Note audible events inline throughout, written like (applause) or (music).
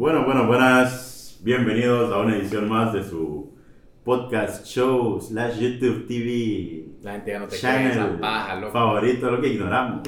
Bueno, bueno, buenas. Bienvenidos a una edición más de su podcast show slash YouTube TV La gente ya no te cree esa paja, loco. favorito, lo que ignoramos.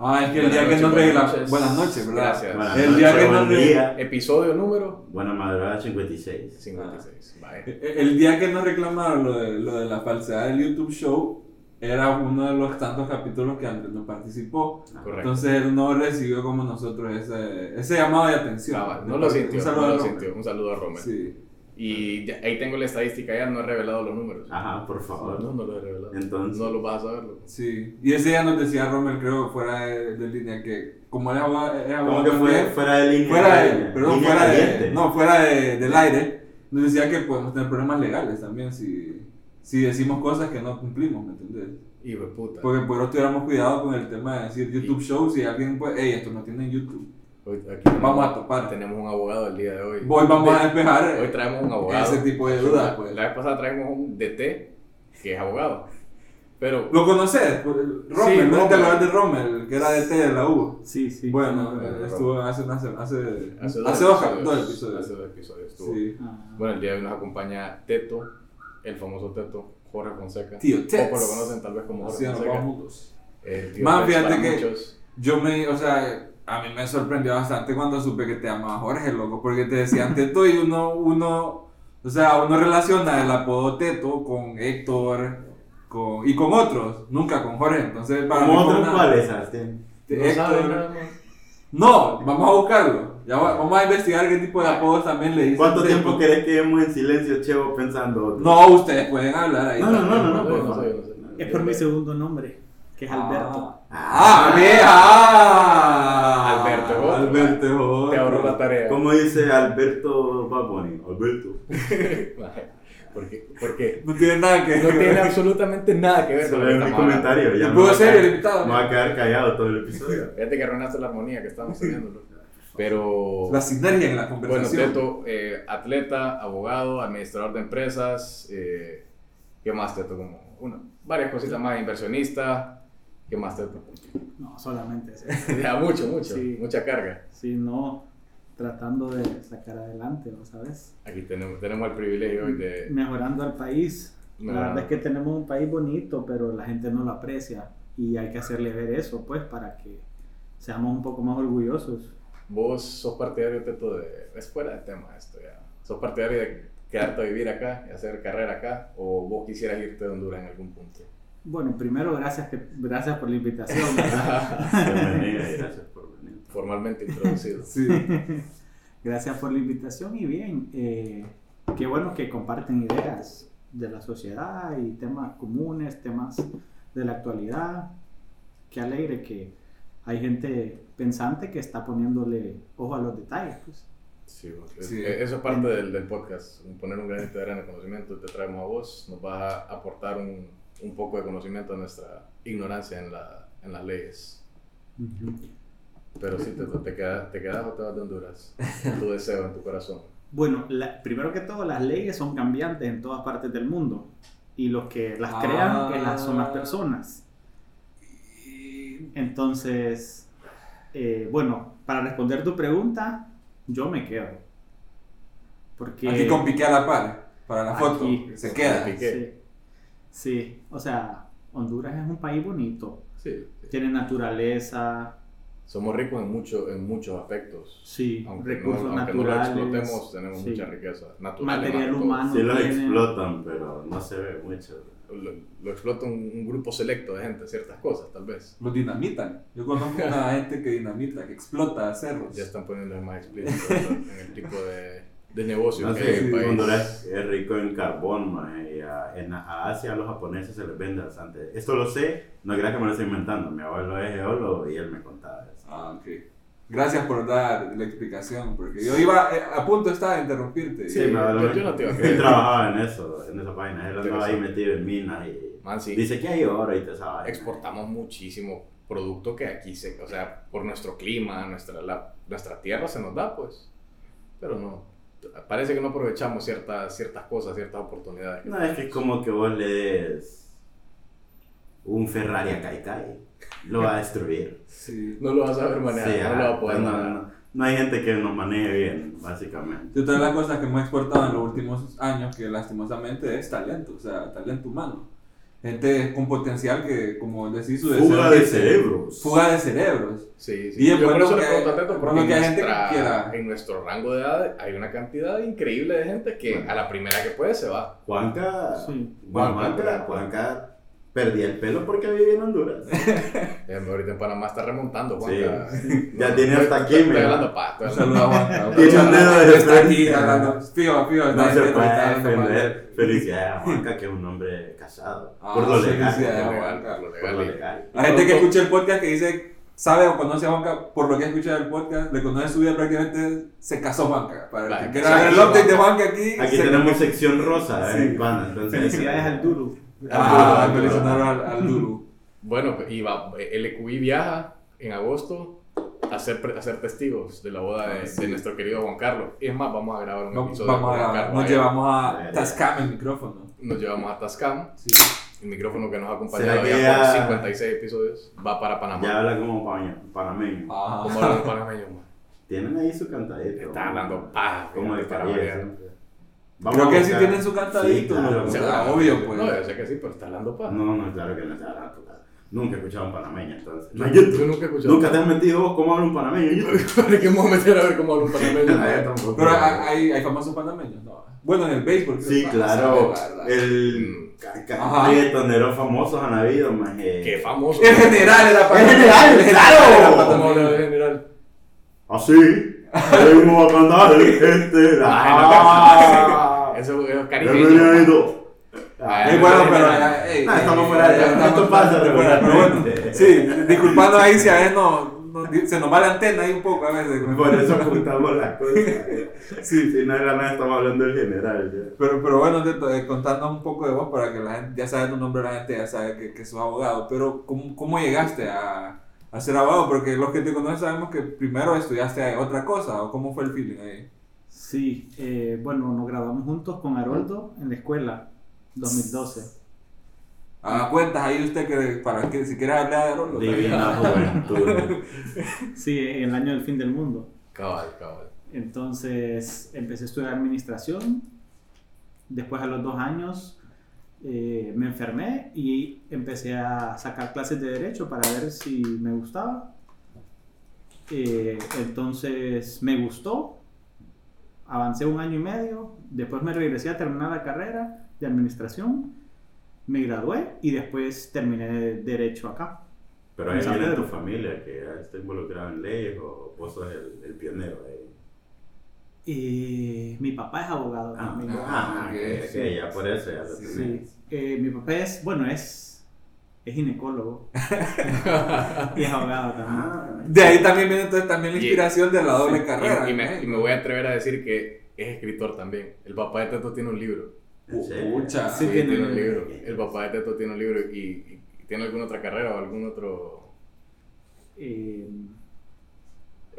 Ah, es que el Buenas día que nos buenas regla... noches. Buenas noches, ¿verdad? Gracias. Buenas El noches, día que re- día. Episodio número Buena madrugada 56. 56. Vaya. Eh, El día que nos reclamaron lo de, lo de la falsedad del YouTube Show era uno de los tantos capítulos que Andrés no participó. Correcto. Entonces él no recibió como nosotros ese, ese llamado de atención. Cabal, no lo sintió, Un saludo no a lo sintió. Un saludo a Romer. Sí. Y ya- ahí tengo la estadística ya, no he revelado los números. Ajá, por No, favor. no lo he revelado. Entonces- No lo vas a saber, loco. Sí. Y ese día nos decía Romer, creo, fuera de, de línea, que como es abogado Como que fue fuera de línea. fuera de, línea perdón, fuera de, caliente. no, fuera de, del aire, nos decía que podemos tener problemas legales también si, si decimos cosas que no cumplimos, ¿me entendés? De puta. Porque por eso tuviéramos cuidado con el tema de decir YouTube shows y alguien pues, hey, esto no tiene YouTube. Hoy, aquí tenemos- Vamos a topar. Tenemos un abogado el día de hoy. Hoy vamos a De- despejar Hoy traemos un abogado. ese tipo de dudas, pues. La vez pasada traemos un DT que es abogado. Pero ¿Lo conoces? Rommel, Sí, ¿no? Rommel. Te hablar de Rommel, que era de T de la U. Sí, sí. Bueno, eh, estuvo hace, hace, hace hace, dos, dos, episodios, dos episodios. Hace dos episodios estuvo. Sí. Ah, Bueno, el día de hoy nos acompaña Teto, el famoso Teto, Jorge Fonseca. Tío Tets. Pocos lo conocen tal vez como Jorge nos Fonseca. El tío Tets fíjate que- muchos. Yo me, o sea, a mí me sorprendió bastante cuando supe que te llamaba Jorge, loco, porque te decían Teto y uno, uno, o sea, uno relaciona el apodo Teto con Héctor con, y con otros, nunca con Jorge, entonces para mí ¿Cómo fue otros cuáles, más. No, vamos a buscarlo, ya va- vamos a investigar qué tipo de apodos también le dicen. ¿Cuánto tiempo querés que quedemos en silencio, Chevo, pensando? No, ustedes pueden hablar ahí. No, no, no, no, no, No. Es por mi segundo nombre, que es Alberto. Ah, ah. Alberto. Alberto, Te otro. ahorró la tarea. ¿Cómo dice Alberto Baboni? Alberto. (laughs) ¿Por qué? ¿Por qué? No tiene nada que No tiene absolutamente nada que ver con Solo es mi comentario. Ya ¿Y me puedo ser quedar- el invitado? Me voy a quedar callado todo el episodio. Fíjate que arruinaste la armonía que estamos teniendo. Pero... La sinergia en la Bueno, conversación. Teto, eh, atleta, abogado, administrador de empresas, eh, ¿qué más Teto? Como una, varias cositas más, inversionista, ¿qué más Teto? No, solamente eso. (laughs) Ya, mucho, mucho, Sí. mucha carga. Sí, no, tratando de sacar adelante, ¿no ¿sabes? Aquí tenemos, tenemos el privilegio hoy de... Mejorando al país. La Mejorando. verdad es que tenemos un país bonito, pero la gente no lo aprecia. Y hay que hacerle ver eso, pues, para que seamos un poco más orgullosos. Vos sos partidario, Teto, de... Es fuera de tema esto ya. ¿Sos partidario de quedarte a vivir acá y hacer carrera acá? ¿O vos quisieras irte de Honduras en algún punto? Bueno, primero, gracias, que, gracias por la invitación. (laughs) Bienvenida y gracias por venir. Formalmente introducido. (laughs) Sí. Gracias por la invitación y bien, eh, qué bueno que comparten ideas de la sociedad y temas comunes, temas de la actualidad. Qué alegre que hay gente pensante que está poniéndole ojo a los detalles. Pues. Sí, Sí. eh, eso es parte del, del podcast, poner un granito de arena de conocimiento, te traemos a vos, nos vas a aportar un, un poco de conocimiento a nuestra ignorancia en, la, en las leyes. Pero sí, te, te, quedas, te quedas o te vas de Honduras, tu deseo en tu corazón. Bueno, la- primero que todo, las leyes son cambiantes en todas partes del mundo y los que las Ah. crean las- son las personas. Entonces, eh, bueno, para responder tu pregunta, yo me quedo. Porque Aquí con Piqué a la par, para la foto. Aquí. Se queda. Sí, sí, o sea, Honduras es un país bonito, Sí, tiene naturaleza, somos ricos en, mucho, en muchos aspectos. sí, Aunque, recursos no, aunque no lo naturales, explotemos, tenemos sí. mucha riqueza. Natural, material humano. Sí tiene- explotan, pero no se ve mucho. Lo, lo explota un, un grupo selecto de gente, ciertas cosas, tal vez. Los dinamitan. Yo conozco una (laughs) gente que dinamita, que explota cerros. Ya están poniendo más explícito en el tipo de, de negocio No que hay en sé, el país. Honduras es rico en carbón, maje, y a, en, a Asia a los japoneses se les vende bastante. Esto lo sé, no creas que me lo estoy inventando. Mi abuelo es geólogo y él me contaba eso. Ah, ok. Gracias por dar la explicación, porque yo iba eh, a punto estaba de interrumpirte. Sí, abuelo yo- me- yo no te iba a Él (laughs) creer. trabajaba en eso, en esa página. Él andaba ahí metido en minas y Man, sí. dice que hay oro y te sabe. exportamos muchísimo producto que aquí se, o sea, por nuestro clima, nuestra, la- nuestra tierra se nos da, pues. Pero no, parece que no aprovechamos ciertas, ciertas cosas, ciertas oportunidades. No, es que es como que vos le des un Ferrari a Kai Kai. Lo va a destruir. Sí. No lo vas a saber manejar, Sí, no lo ah, vas a poder no, manejar. no, no hay gente que nos maneje bien, básicamente. De todas las cosas que hemos exportado en los últimos años, que lastimosamente es talento, o sea, talento humano. Gente con potencial que, como decís, su deseo Fuga de que cerebros. Fuga de cerebros. Sí, sí. Y Yo por bueno eso le que- pregunto a Teto, bueno porque que en gente que nuestra- quiera. en nuestro rango de edad hay una cantidad increíble de gente que a la primera que puede se va. Juanca, Sí. Juan- Juanca, Juanca, Juanca perdía el pelo porque vivía en Honduras. (laughs) Eh, ahorita en Panamá está remontando, Sí. Juanca. Ya tiene hasta aquí, Estoy mira. hablando pa, Un saludo a Juanca. (laughs) Tiene un dedo de Está aquí hablando. Fijo, fijo. No se puede defender. Felicidades a Juanca, que es un hombre casado. Ah, por lo legal. felicidades a por lo Juanca. legal, Lo por legal. lo legal. La gente que escucha el podcast que dice, sabe o conoce a Juanca por lo que ha escuchado el podcast, le conoce su vida prácticamente, se casó Juanca. Para el que quiera ver el update de Juanca. Aquí. Aquí se- tenemos sección rosa, Sí. ¿eh? Pana, entonces- (laughs) Felicidades al Duru. Ah, Al al, al Duru. Bueno, y va, LQI viaja en agosto a ser, a ser testigos de la boda de, Ah, sí. de nuestro querido Juan Carlos. Y es más, vamos a grabar un Vamos, episodio vamos con Juan a, Carlos. nos llevamos a. Tascam el micrófono. Nos llevamos a Tascam, Sí. el micrófono que nos ha acompañado ¿Será que ya ya- por 56 episodios. Va para Panamá. Ya habla como paña- panameño. Ajá. ¿Cómo habla un panameño, man? Tienen ahí su cantadito. Está hablando paja. Como de para Siempre. Creo que sí tienen su cantadito, Sí, claro. Ah, obvio, pues. No, yo sé que sí, pero está hablando paja. No, no, claro que no está hablando. claro. Nunca he escuchado un panameño, entonces. Yo, No, yo- yo nunca he escuchado. Nunca te has metido vos cómo habla un panameño. Yo- ¿Para qué me voy a meter a ver cómo habla un panameño? Ah. Pero hay, hay famosos panameños, ¿no? Bueno, en el béisbol. Sí, claro. El reggaetoneros famosos han habido, más. Qué famoso. En general era En general, claro. ¿Cómo habla de general? Así. Vengo a cantar este. Ah, Eso es caribeño. Bienvenido. Ah, Eh, bueno, pero ya, ey, No, ey, estamos ey, fuera de- ya esto pasa fuera, pero bueno, sí, disculpando ahí si a veces no, no- se nos va la antena ahí un poco a veces. Por eso apuntamos las cosas. (laughs) Sí, Si no de la nada estamos hablando del general. ya. Pero, pero bueno, Teto, eh, contándonos un poco de vos para que la gente, ya sabe tu nombre, la gente ya sabe que, que sos abogado, pero ¿cómo, cómo llegaste a, a ser abogado? Porque los que te conocen sabemos que primero estudiaste otra cosa, o cómo fue el feeling ahí. Sí, eh, bueno, nos graduamos juntos con Haroldo en la escuela, 2012. Haga cuentas ahí usted que, para que si quieres hablar de Arolo. Divina juventud. (laughs) Sí, en el año del fin del mundo. Cabal, cabal. Entonces empecé a estudiar administración. Después a los dos años eh, me enfermé y empecé a sacar clases de derecho para ver si me gustaba. Eh, entonces me gustó. Avancé un año y medio. Después me regresé a terminar la carrera de administración. Me gradué y después terminé de derecho acá. Pero hay alguien en tu familia que está involucrado en leyes o vos sos el, el pionero ahí. Eh, mi papá es abogado Ah, ah, ok, ok, sí. ya por eso ya lo Sí, eh, mi papá es, bueno, es, es ginecólogo (laughs) y es abogado también. Ah, De ahí también viene entonces también la Y- inspiración de la doble carrera. Y, me, y me voy a atrever a decir que es escritor también. El papá de Teto tiene un libro. Pucha. Sí, Sí, tiene tiene un libro. El papá de Teto tiene un libro y, tiene alguna otra carrera o algún otro. Eh,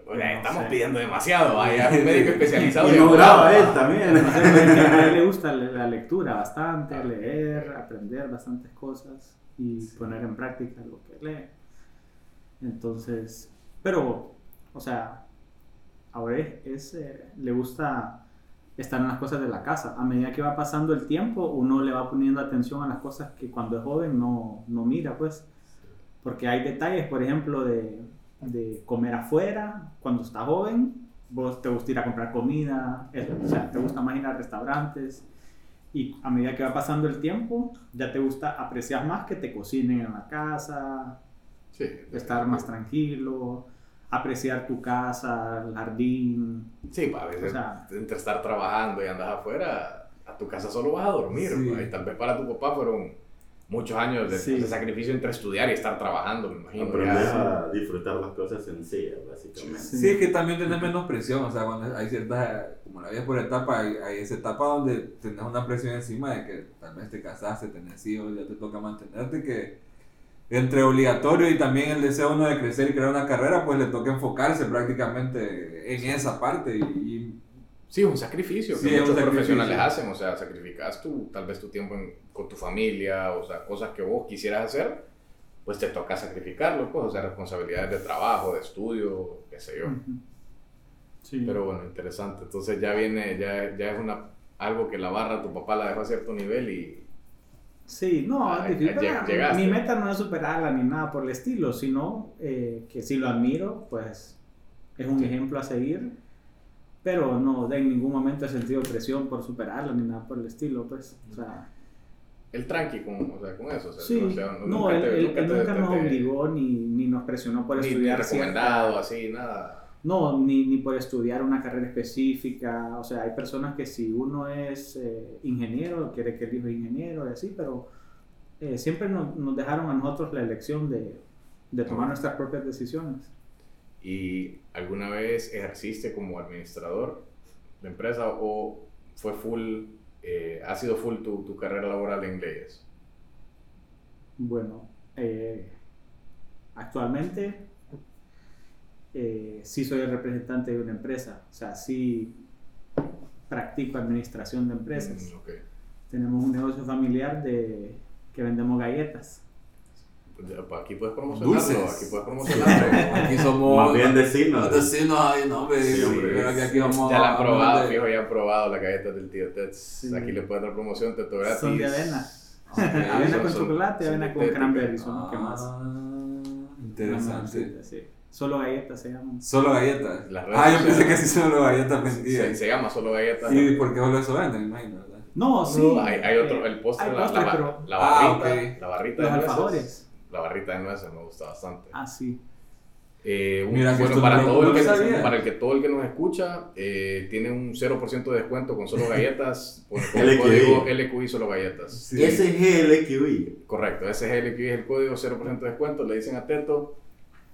Oye, No estamos sé. pidiendo demasiado. Vaya, un médico (laughs) especializado. Y graba él (laughs) también. a él le gusta la, la lectura bastante, leer, aprender bastantes cosas y poner en práctica lo que lee. Entonces, pero, o sea, ahora es, es, eh, le gusta estar en las cosas de la casa. A medida que va pasando el tiempo, uno le va poniendo atención a las cosas que cuando es joven no, no mira, pues. Porque hay detalles, por ejemplo, de, de comer afuera cuando estás joven. Vos te gusta ir a comprar comida, es- o sea, te gusta más ir a restaurantes. Y a medida que va pasando el tiempo, ya te gusta apreciar más que te cocinen en la casa, Sí. estar más tranquilo, apreciar tu casa, el jardín. Sí, pa, a veces O sea- entre estar trabajando y andas afuera, a tu casa solo vas a dormir. Sí. Y tal vez para tu papá fueron muchos años de, Sí. de sacrificio entre estudiar y estar trabajando, me imagino. Aprendes ya. a disfrutar las cosas sencillas, básicamente. Sí. Sí, es que también tenés menos presión, o sea, cuando hay ciertas, como la vida por etapa, hay, hay esa etapa donde tenés una presión encima de que tal vez te casaste, tenés hijos, ya te toca mantenerte, que entre obligatorio y también el deseo uno de crecer y crear una carrera, pues le toca enfocarse prácticamente en esa parte y, y Sí, es un sacrificio Sí, que muchos sacrificio. profesionales hacen, o sea, sacrificas tu, tal vez tu tiempo en- con tu familia, o sea, cosas que vos quisieras hacer, pues te toca sacrificarlo, pues, o sea, responsabilidades de trabajo, de estudio, qué sé yo. Sí. Pero bueno, interesante. Entonces ya viene, ya, ya es una, algo que la barra tu papá la dejó a cierto nivel y Sí, no, Ah, es difícil, lleg- pero llegaste. mi meta no es superarla ni nada por el estilo, sino eh, que si lo admiro, pues es un ejemplo a seguir, pero no de en ningún momento he sentido presión por superarla ni nada por el estilo, pues, o sea, el tranqui con, o sea, con eso. O sea, sí, o sea, no, nunca él, te- él- nunca él nunca te- nos te- obligó ni, ni nos presionó por ni, ni estudiar recomendado, cierta- así, nada. No, ni, ni por estudiar una carrera específica. O sea, hay personas que si uno es eh, ingeniero, quiere que el hijo es ingeniero y así, pero eh, siempre nos, nos dejaron a nosotros la elección de, de tomar nuestras propias decisiones. ¿Y alguna vez ejerciste como administrador de empresa o fue full, eh, ha sido full tu, tu carrera laboral en leyes? Bueno, eh, actualmente eh, sí soy el representante de una empresa. O sea, sí practico administración de empresas. Mm. Tenemos un negocio familiar de que vendemos galletas. Pues Aquí puedes promocionarlo, Dulces. aquí puedes promocionarlo. (laughs) Aquí somos. Más bien decirnos. Decirnos, ay, no, hombre. Sí, hombre. creo que aquí vamos ya la han probado, de- fijo, ya han probado las galletas del tío Ted. Sí. Aquí le puedes dar promoción, Teto gratis. Son de avena. Ok. (laughs) avena son- con son chocolate y avena con cranberry son los que más. Ah, interesante. Sí. Solo galletas se llaman. Solo galletas. Ah, yo pensé que sí solo galletas vendían. se llama solo galletas. ¿Y por qué solo eso venden? Me imagino, ¿verdad? No, sí. No, hay, hay otro, el postre, hay la, postre, la, pero la Ah, barrita, ok. la barrita los de alfajores. La barrita de nueces me gusta bastante. Ah, sí. Eh, un- Mira bueno, para, todo el que, para el que todo el que nos escucha, eh, tiene un 0% de descuento con solo galletas. Con, con el LQI. código LQI solo galletas. Sí. SGLQI. Correcto, ese es el LQI, es el código 0% de descuento. Le dicen a Teto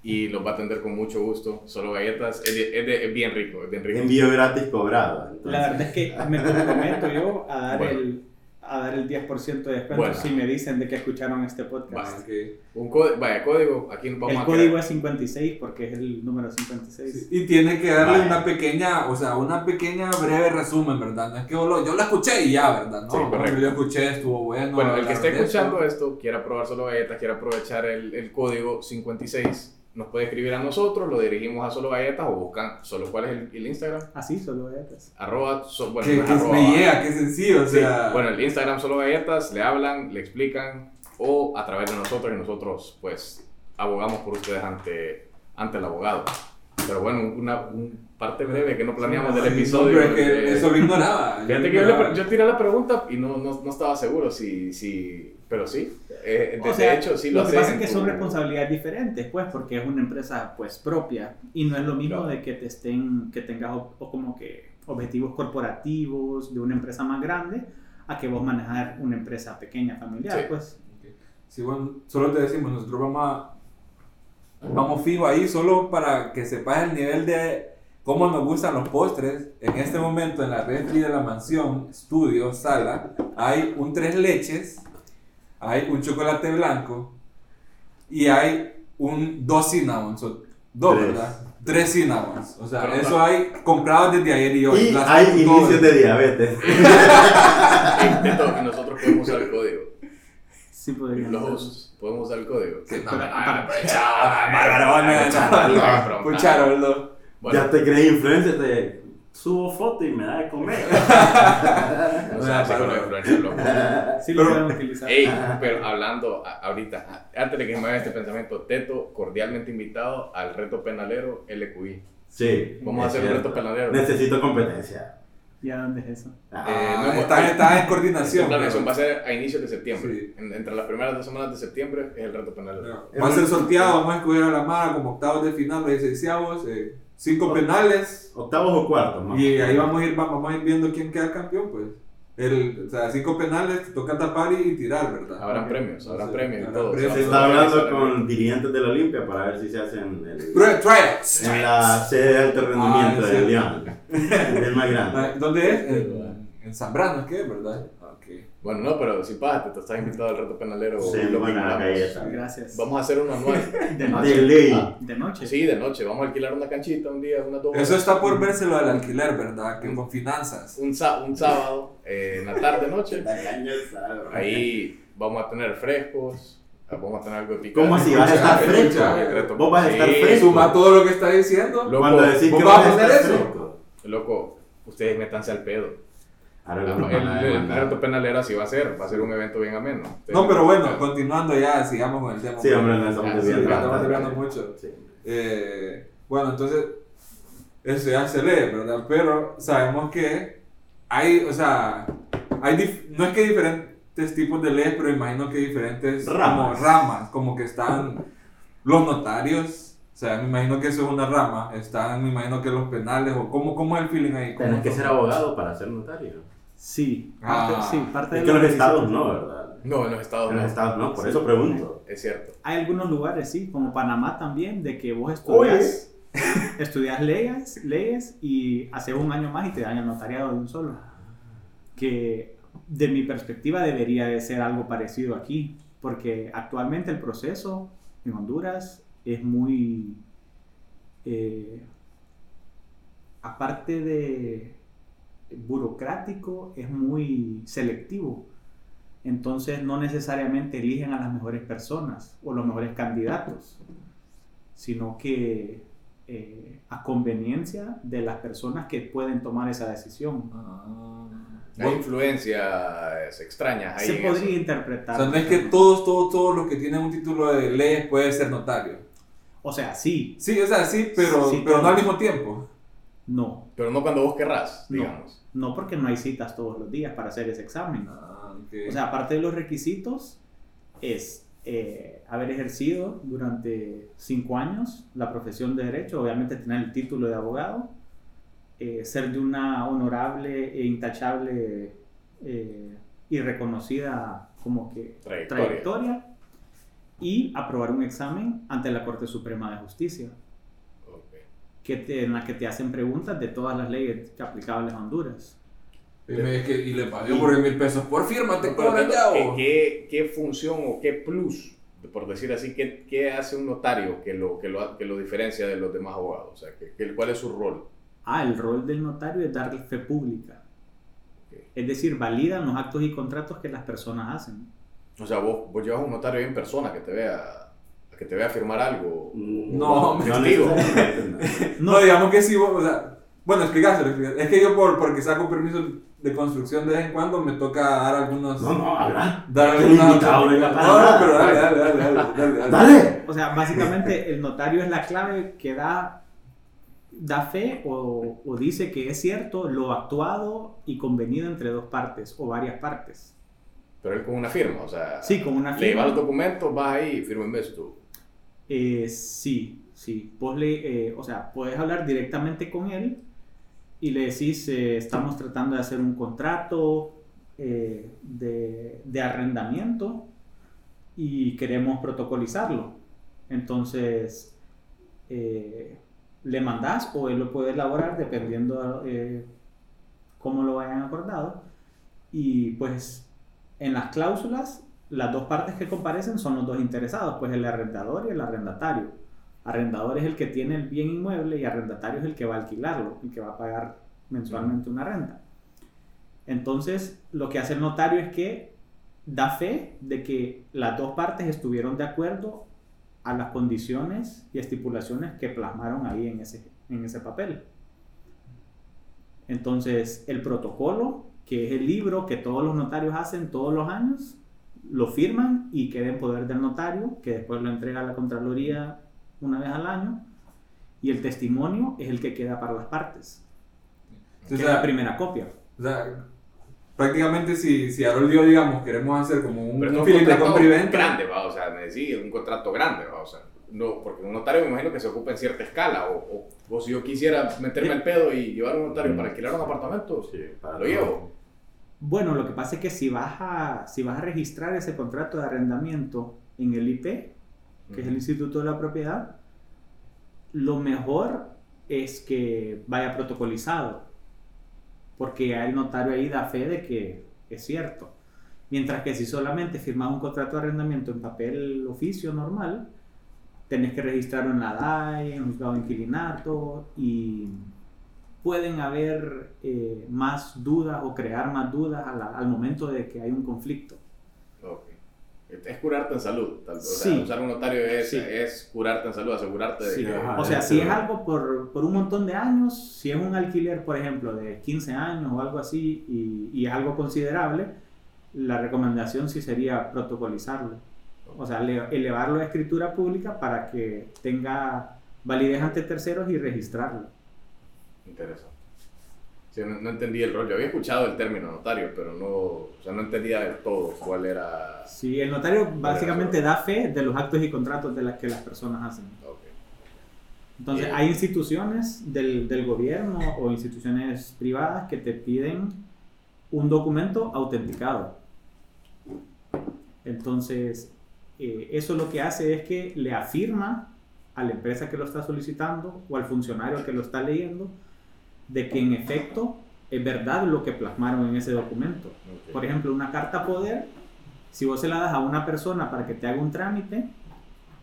y los va a atender con mucho gusto. Solo galletas, es, de- es de- es bien rico, es bien rico. Envío gratis cobrado. entonces. La verdad es que me comprometo yo a dar, Bueno. el, a dar el 10% de descuento Bueno. si me dicen de que escucharon este podcast. ok. Un código, vaya, código, aquí vamos El a código es 56 porque es el número 56. Y tiene que darle Vaya. una pequeña, o sea, una pequeña breve resumen, ¿verdad? No es que yo lo, yo lo escuché y ya, ¿verdad? No, Sí, correcto. yo lo escuché, estuvo bueno. Bueno, el que esté escuchando esto, quiera probar solo galletas, quiera aprovechar el, el código 56, nos puede escribir a nosotros, lo dirigimos a solo galletas o buscan solo cuál es el, el Instagram. Así solo galletas. Arroba, so- bueno, Que, no es que arroba, me llega, que sencillo, o Sí, sea. bueno, el Instagram solo galletas, le hablan, le explican o a través de nosotros y nosotros pues abogamos por ustedes ante, ante el abogado. Pero bueno, una, un parte breve que no planeamos del Sí, episodio. no, pero es que de- eso lo ignoraba. Fíjate que yo, le yo tiré la pregunta y no, no, no estaba seguro si, si pero sí, eh, de, sea, hecho sí lo, lo que pasa es que tu- son responsabilidades diferentes, pues, porque es una empresa, pues, propia. Y no es lo mismo Claro. de que te estén, que tengas o- o como que objetivos corporativos de una empresa más grande a que vos manejar una empresa pequeña, familiar, Sí. pues. Sí, bueno, solo te decimos, nosotros vamos a. Vamos fijo ahí, solo para que sepas el nivel de cómo nos gustan los postres. En este momento, en la refri de la mansión, estudio, sala, hay un tres leches, hay un chocolate blanco y hay un dos cinnamons. o- Dos, Tres. ¿verdad? Tres cinnamons. O sea, Pero eso no- hay comprados desde ayer y hoy. Y Las hay inicios de diabetes. (laughs) (laughs) Y nosotros podemos usar el código. Sí podrían. Los ser. Podemos usar el código. No. Bueno, Ya te crees influencer, te subo foto y me da de comer. no sé, así con los influencers, loco. Sí lo pueden utilizar. Ey, pero hablando a- ahorita, antes de que me haga este pensamiento, Teto, cordialmente invitado al reto penalero LQI. Sí. Vamos a hacer un reto penalero. Necesito competencia. ¿Ya dónde es eso? Ah, Eh, no hemos- está, está en coordinación. planeación pero- va a ser a inicios de septiembre. Sí. En- entre las primeras dos semanas de septiembre es el reto penalero. Va a ser sorteado, vamos a escoger a la Mara como octavos de final, los 16 eh, cinco penales. Octavos o cuartos, más. Y ahí vamos a ir, vamos a ir viendo quién queda campeón, pues. El, o sea, cinco penales, te toca tapar y, tirar, ¿verdad? Habrán Ok. premios, habrán Sí, premios y habrá todo. premios. Se está hablando con dirigentes de la Olimpia para ver si se hacen el, Try- Tryouts. en la sede de alto rendimiento Ah, de sí. León. El más grande. (laughs) ¿Dónde es? En, en Zambrano, ¿es que? ¿Verdad? Bueno, no, pero si pasa, te estás invitado al reto penalero. Sí, lo buena galleta. Gracias. Vamos a hacer uno anual. (laughs) De De noche. ley. De noche. Sí, de noche. Vamos a alquilar una canchita un día, una dos Eso está por verse lo del alquiler, ¿verdad? Que con finanzas. Un, un sábado, eh, en la tarde, noche. (laughs) Ahí vamos a tener frescos. Vamos a tener algo de picante. ¿Cómo así? ¿Vas a estar fresco? Vos vas a estar Sí, fresco. Suma todo lo que está diciendo. Loco, Cuando decís ¿vos que vas a hacer eso? loco, ustedes métanse al pedo. Ahora El, mandar. alto penalero así va a ser, va a ser un evento bien ameno. No, pero bueno, continuando ya, sigamos con el tema. Sí, hombre, no estamos desviando estamos desviando mucho. Sí. Eh, bueno, entonces, eso ya se lee, ¿verdad? Pero sabemos que hay, o sea, hay dif- no es que hay diferentes tipos de leyes, pero imagino que hay diferentes Ramas. como ramas, como que están los notarios, o sea, me imagino que eso es una rama, están, me imagino que los penales, o cómo, cómo es el feeling ahí. ¿Cómo Tienes que ser abogado para ser notario. Sí, Ah. parte, sí, parte Es de que en los los estados no, ¿verdad? No, en los estados En los no. estados no, por Sí. eso pregunto. Es cierto. Hay algunos lugares, sí, como Panamá también, de que vos estudias, estudias leyes, leyes y haces un año más y te dan el notariado de un solo. Que de mi perspectiva debería de ser algo parecido aquí, porque actualmente el proceso en Honduras es muy, eh, aparte de burocrático, es muy selectivo. Entonces no necesariamente eligen a las mejores personas o los mejores candidatos, sino que eh, a conveniencia de las personas que pueden tomar esa decisión. Ah. Hay influencias extrañas ahí. Se podría eso. interpretar. O sea, no es que todos, todos, todos los que tienen un título de leyes pueden ser notarios. O sea, sí, Sí, o sea, sí, pero, Sí, pero no al mismo tiempo. no. Pero no cuando vos querrás, No. digamos. No porque no hay citas todos los días para hacer ese examen. Ah. O sea, aparte de los requisitos, es eh, haber ejercido durante cinco años la profesión de derecho, obviamente tener el título de abogado, eh, ser de una honorable e intachable eh, y reconocida como que Trayectoria. trayectoria y aprobar un examen ante la Corte Suprema de Justicia. Que te- en la que te hacen preguntas de todas las leyes aplicables a Honduras. Y, me- es que- y le pagué por mil pesos por firma, te cobran ¿qué- ya ¿qué, qué, qué función o qué plus, por decir así, qué, qué hace un notario que lo, que, lo, que lo diferencia de los demás abogados? O sea, que, que- ¿cuál es su rol? Ah, el rol del notario es darle fe pública. Ok. Es decir, validan los actos y contratos que las personas hacen. O sea, vos, vos llevas un notario ahí en persona que te vea, que te vea firmar algo. No, no necesariamente, (laughs) No, digamos que sí, vos, o sea, bueno, explícaselo, explícaselo. Es que yo, por, porque saco permiso de construcción de vez en cuando, me toca dar algunos. No, no, habla. Dar El invitado para no, no, pero dale, dale, dale, dale, dale, dale. ¡Dale! O sea, básicamente el notario es la clave que da, da fe o, o dice que es cierto lo actuado y convenido entre dos partes o varias partes. Pero él con una firma, o sea. Sí, con una Le firma. llevas los documentos, vas ahí y firma en vez tú. Eh, sí, sí. Vos le, eh, o sea, puedes hablar directamente con él y le decís, eh, estamos tratando de hacer un contrato eh, de, de arrendamiento y queremos protocolizarlo. Entonces, eh, le mandás o él lo puede elaborar dependiendo cómo lo hayan acordado. Y pues en las cláusulas, las dos partes que comparecen son los dos interesados, pues el arrendador y el arrendatario. Arrendador es el que tiene el bien inmueble y arrendatario es el que va a alquilarlo, el que va a pagar mensualmente una renta. Entonces, lo que hace el notario es que da fe de que las dos partes estuvieron de acuerdo a las condiciones y estipulaciones que plasmaron ahí en ese, en ese papel. Entonces, el protocolo, que es el libro que todos los notarios hacen todos los años, lo firman y queda en poder del notario, que después lo entrega a la Contraloría una vez al año, y el testimonio es el que queda para las partes, que es sea, la primera copia. o sea, prácticamente si, si Harold y yo, digamos, queremos hacer como un, Pero un de contrato compra y venta. grande, ¿va? O sea, me decís, un contrato grande, ¿va? O sea, no, porque un notario me imagino que se ocupa en cierta escala. O, o, o si yo quisiera meterme el pedo y llevar un notario para alquilar un apartamento, Sí, para lo llevo. Bueno, lo que pasa es que si vas a, si vas a registrar ese contrato de arrendamiento en el IP, que es el Instituto de la Propiedad, lo mejor es que vaya protocolizado, porque ya el notario ahí da fe de que es cierto. Mientras que si solamente firmas un contrato de arrendamiento en papel oficio normal, tenés que registrarlo en la DAE, en un juzgado de inquilinato y pueden haber eh, más dudas o crear más dudas la- al momento de que hay un conflicto. Ok. Es curarte en salud. tal- O sea, Sí. usar un notario es, Sí. es curarte en salud, asegurarte de Sí, que... ajá. O sea, si es algo por, por un montón de años, si es un alquiler, por ejemplo, de 15 años o algo así, y, y es algo considerable, la recomendación sí sería protocolizarlo. O sea, le- elevarlo a escritura pública para que tenga validez ante terceros y registrarlo. Interesante. Sí, no, no entendí el rol. Yo había escuchado el término notario, pero no, o sea, no entendía del todo cuál era... Sí, el notario básicamente da fe de los actos y contratos de las que las personas hacen. Entonces, Bien. hay instituciones del, del gobierno o instituciones privadas que te piden un documento autenticado. Entonces, eh, eso lo que hace es que le afirma a la empresa que lo está solicitando o al funcionario que lo está leyendo de que en efecto es verdad lo que plasmaron en ese documento. ok. Por ejemplo, una carta poder, si vos se la das a una persona para que te haga un trámite,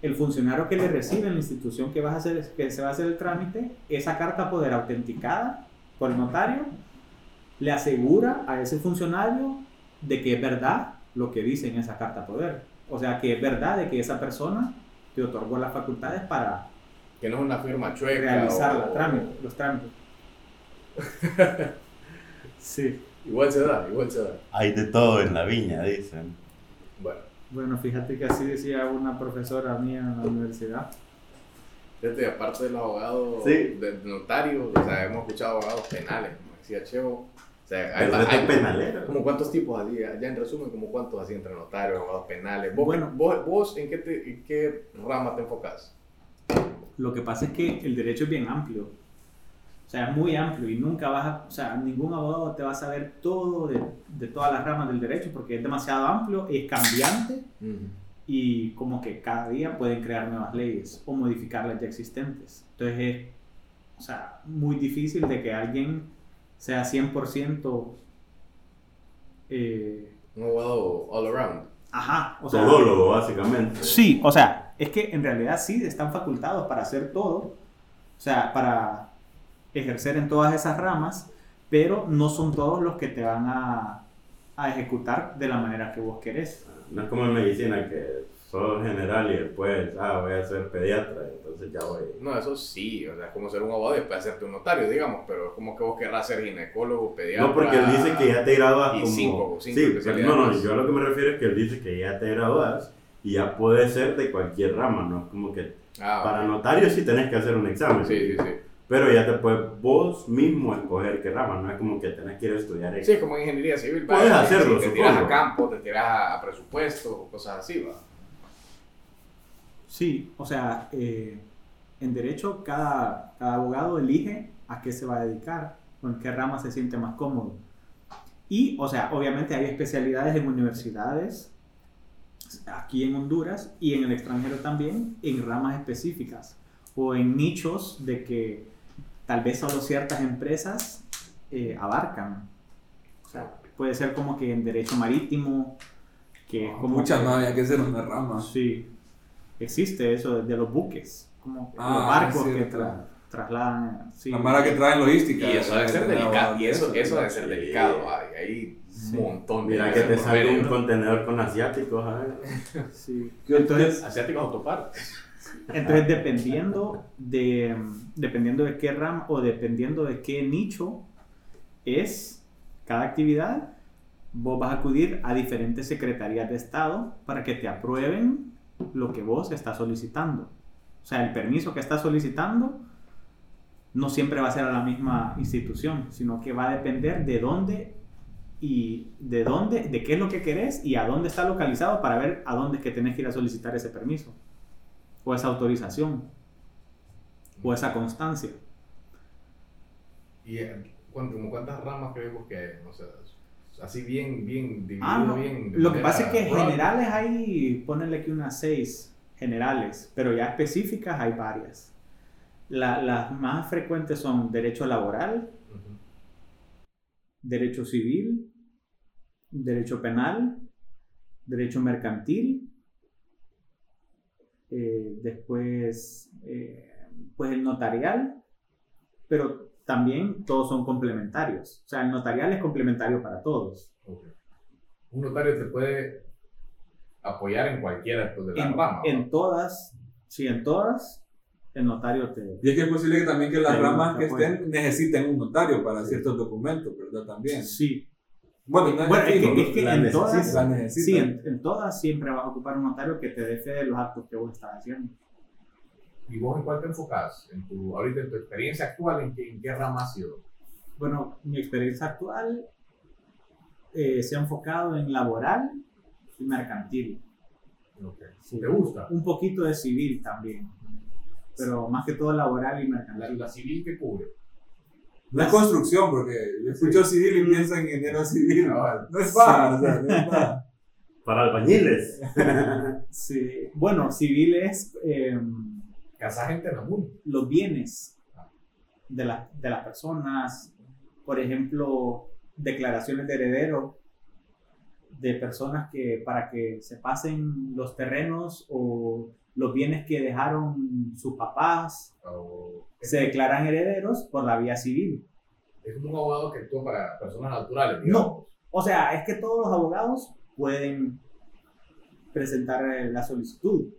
el funcionario que le recibe en la institución que, vas a hacer, que se va a hacer el trámite, esa carta poder autenticada por el notario, le asegura a ese funcionario de que es verdad lo que dice en esa carta poder. O sea, que es verdad de que esa persona te otorgó las facultades para Que no es una firma chueca. realizar o- trámite, los trámites. (laughs) sí. Igual se da, igual se da. Hay de todo en la viña, dicen. Bueno, Bueno, fíjate que así decía una profesora mía en la universidad. fíjate, aparte del abogado, Sí. del notario, o sea, hemos escuchado abogados penales, como decía Chevo. O sea, hay, hay- penalero. como cuántos tipos así, ya en resumen, como cuántos así entre notarios, abogados penales. ¿Vos, Bueno. vos, vos en, qué te- en qué rama te enfocas? Lo que pasa es que el derecho es bien amplio. O sea, es muy amplio y nunca vas a, o sea, ningún abogado te va a saber todo de, de todas las ramas del derecho porque es demasiado amplio, es cambiante y como que cada día pueden crear nuevas leyes o modificar las ya existentes. Entonces es, o sea, muy difícil de que alguien sea 100% eh, Un abogado all around. ajá, o sea, Todólogo, básicamente. Sí, o sea, es que en realidad sí están facultados para hacer todo, o sea, para ejercer en todas esas ramas, pero no son todos los que te van a, a ejecutar de la manera que vos querés. No es como en medicina que sos general y después, ah, voy a ser pediatra, entonces ya voy. No, eso sí, o sea, es como ser un abogado y después hacerte un notario, digamos, pero es como que vos querrás ser ginecólogo, pediatra. No, porque él dice que ya te gradúas y como... cinco- cinco sí, especialidades no, no, yo a lo que me refiero es que él dice que ya te gradúas y ya puede ser de cualquier rama, ¿no? Es como que Ah, para ok. notario sí tenés que hacer un examen. Sí, sí, sí. Pero ya te puedes vos mismo escoger qué rama, no es como que tenés que ir a estudiar Sí, como en ingeniería civil. Puedes vaya, hacerlo, si Te tiras a campo, te tiras a, presupuesto, cosas así, va. Sí, o sea, eh, en derecho cada, cada abogado elige a qué se va a dedicar en qué rama se siente más cómodo. Y, o sea, obviamente hay especialidades en universidades, aquí en Honduras y en el extranjero también, en ramas específicas o en nichos de que tal vez solo ciertas empresas eh, abarcan. O sea, puede ser como que en derecho marítimo, que es como... Muchas que- no había que ser una rama. Sí, existe eso de los buques, como Ah, los barcos sí, que tra- trasladan. Sí. La mara que trae logística. Y eso debe ser delicado. Y eso, eso debe ser delicado, hay, hay Sí. un montón de... Mira que te salga un contenedor con asiáticos, a ver. Sí. Entonces, Asiáticos autopartes. Entonces dependiendo de dependiendo de qué ram o dependiendo de qué nicho es cada actividad, vos vas a acudir a diferentes secretarías de Estado para que te aprueben lo que vos estás solicitando. O sea, el permiso que estás solicitando no siempre va a ser a la misma institución, sino que va a depender de dónde y de dónde, de qué es lo que querés y a dónde está localizado para ver a dónde es que tenés que ir a solicitar ese permiso o esa autorización o esa constancia. ¿Y eh, como cuántas ramas creemos que hay? O sea, así bien, bien dividido, Ah, no. bien... Lo que pasa es que broad. generales hay, ponerle que unas seis generales, pero ya específicas hay varias. La- las más frecuentes son derecho laboral, derecho civil, derecho penal, derecho mercantil, eh, después eh, pues el notarial, pero también todos son complementarios. O sea, el notarial es complementario para todos. Ok. Un notario te puede apoyar en cualquiera pues, de las En, ramas. en todas, sí, en todas, el notario te... Y es que es posible que también que las Sí, ramas que estén necesiten un notario para ciertos documentos, ¿verdad? También. Sí. Bueno, no Bueno, es que, es que la en todas, la sí, en, en todas siempre vas a ocupar un notario que te dé fe de los actos que vos estás haciendo. ¿Y vos en cuál te enfocas? En tu, ahorita en tu experiencia actual, ¿en qué, en qué rama has sido? Bueno, mi experiencia actual eh, se ha enfocado en laboral y mercantil. Ok. Sí. ¿Te gusta? Un poquito de civil también, pero más que todo laboral y La, mercantil. la civil que cubre. No es construcción, porque yo escucho civil y pienso en ingeniero civil. No es para, o sea, no es para. (laughs) Para albañiles. (laughs) Sí. Bueno, civil es eh, Casa gente en los bienes de, la- de las personas, por ejemplo, declaraciones de heredero de personas que para que se pasen los terrenos o los bienes que dejaron sus papás se declaran herederos por la vía civil. Es como un abogado que actúa para personas naturales, No. O sea, es que todos los abogados pueden presentar la solicitud.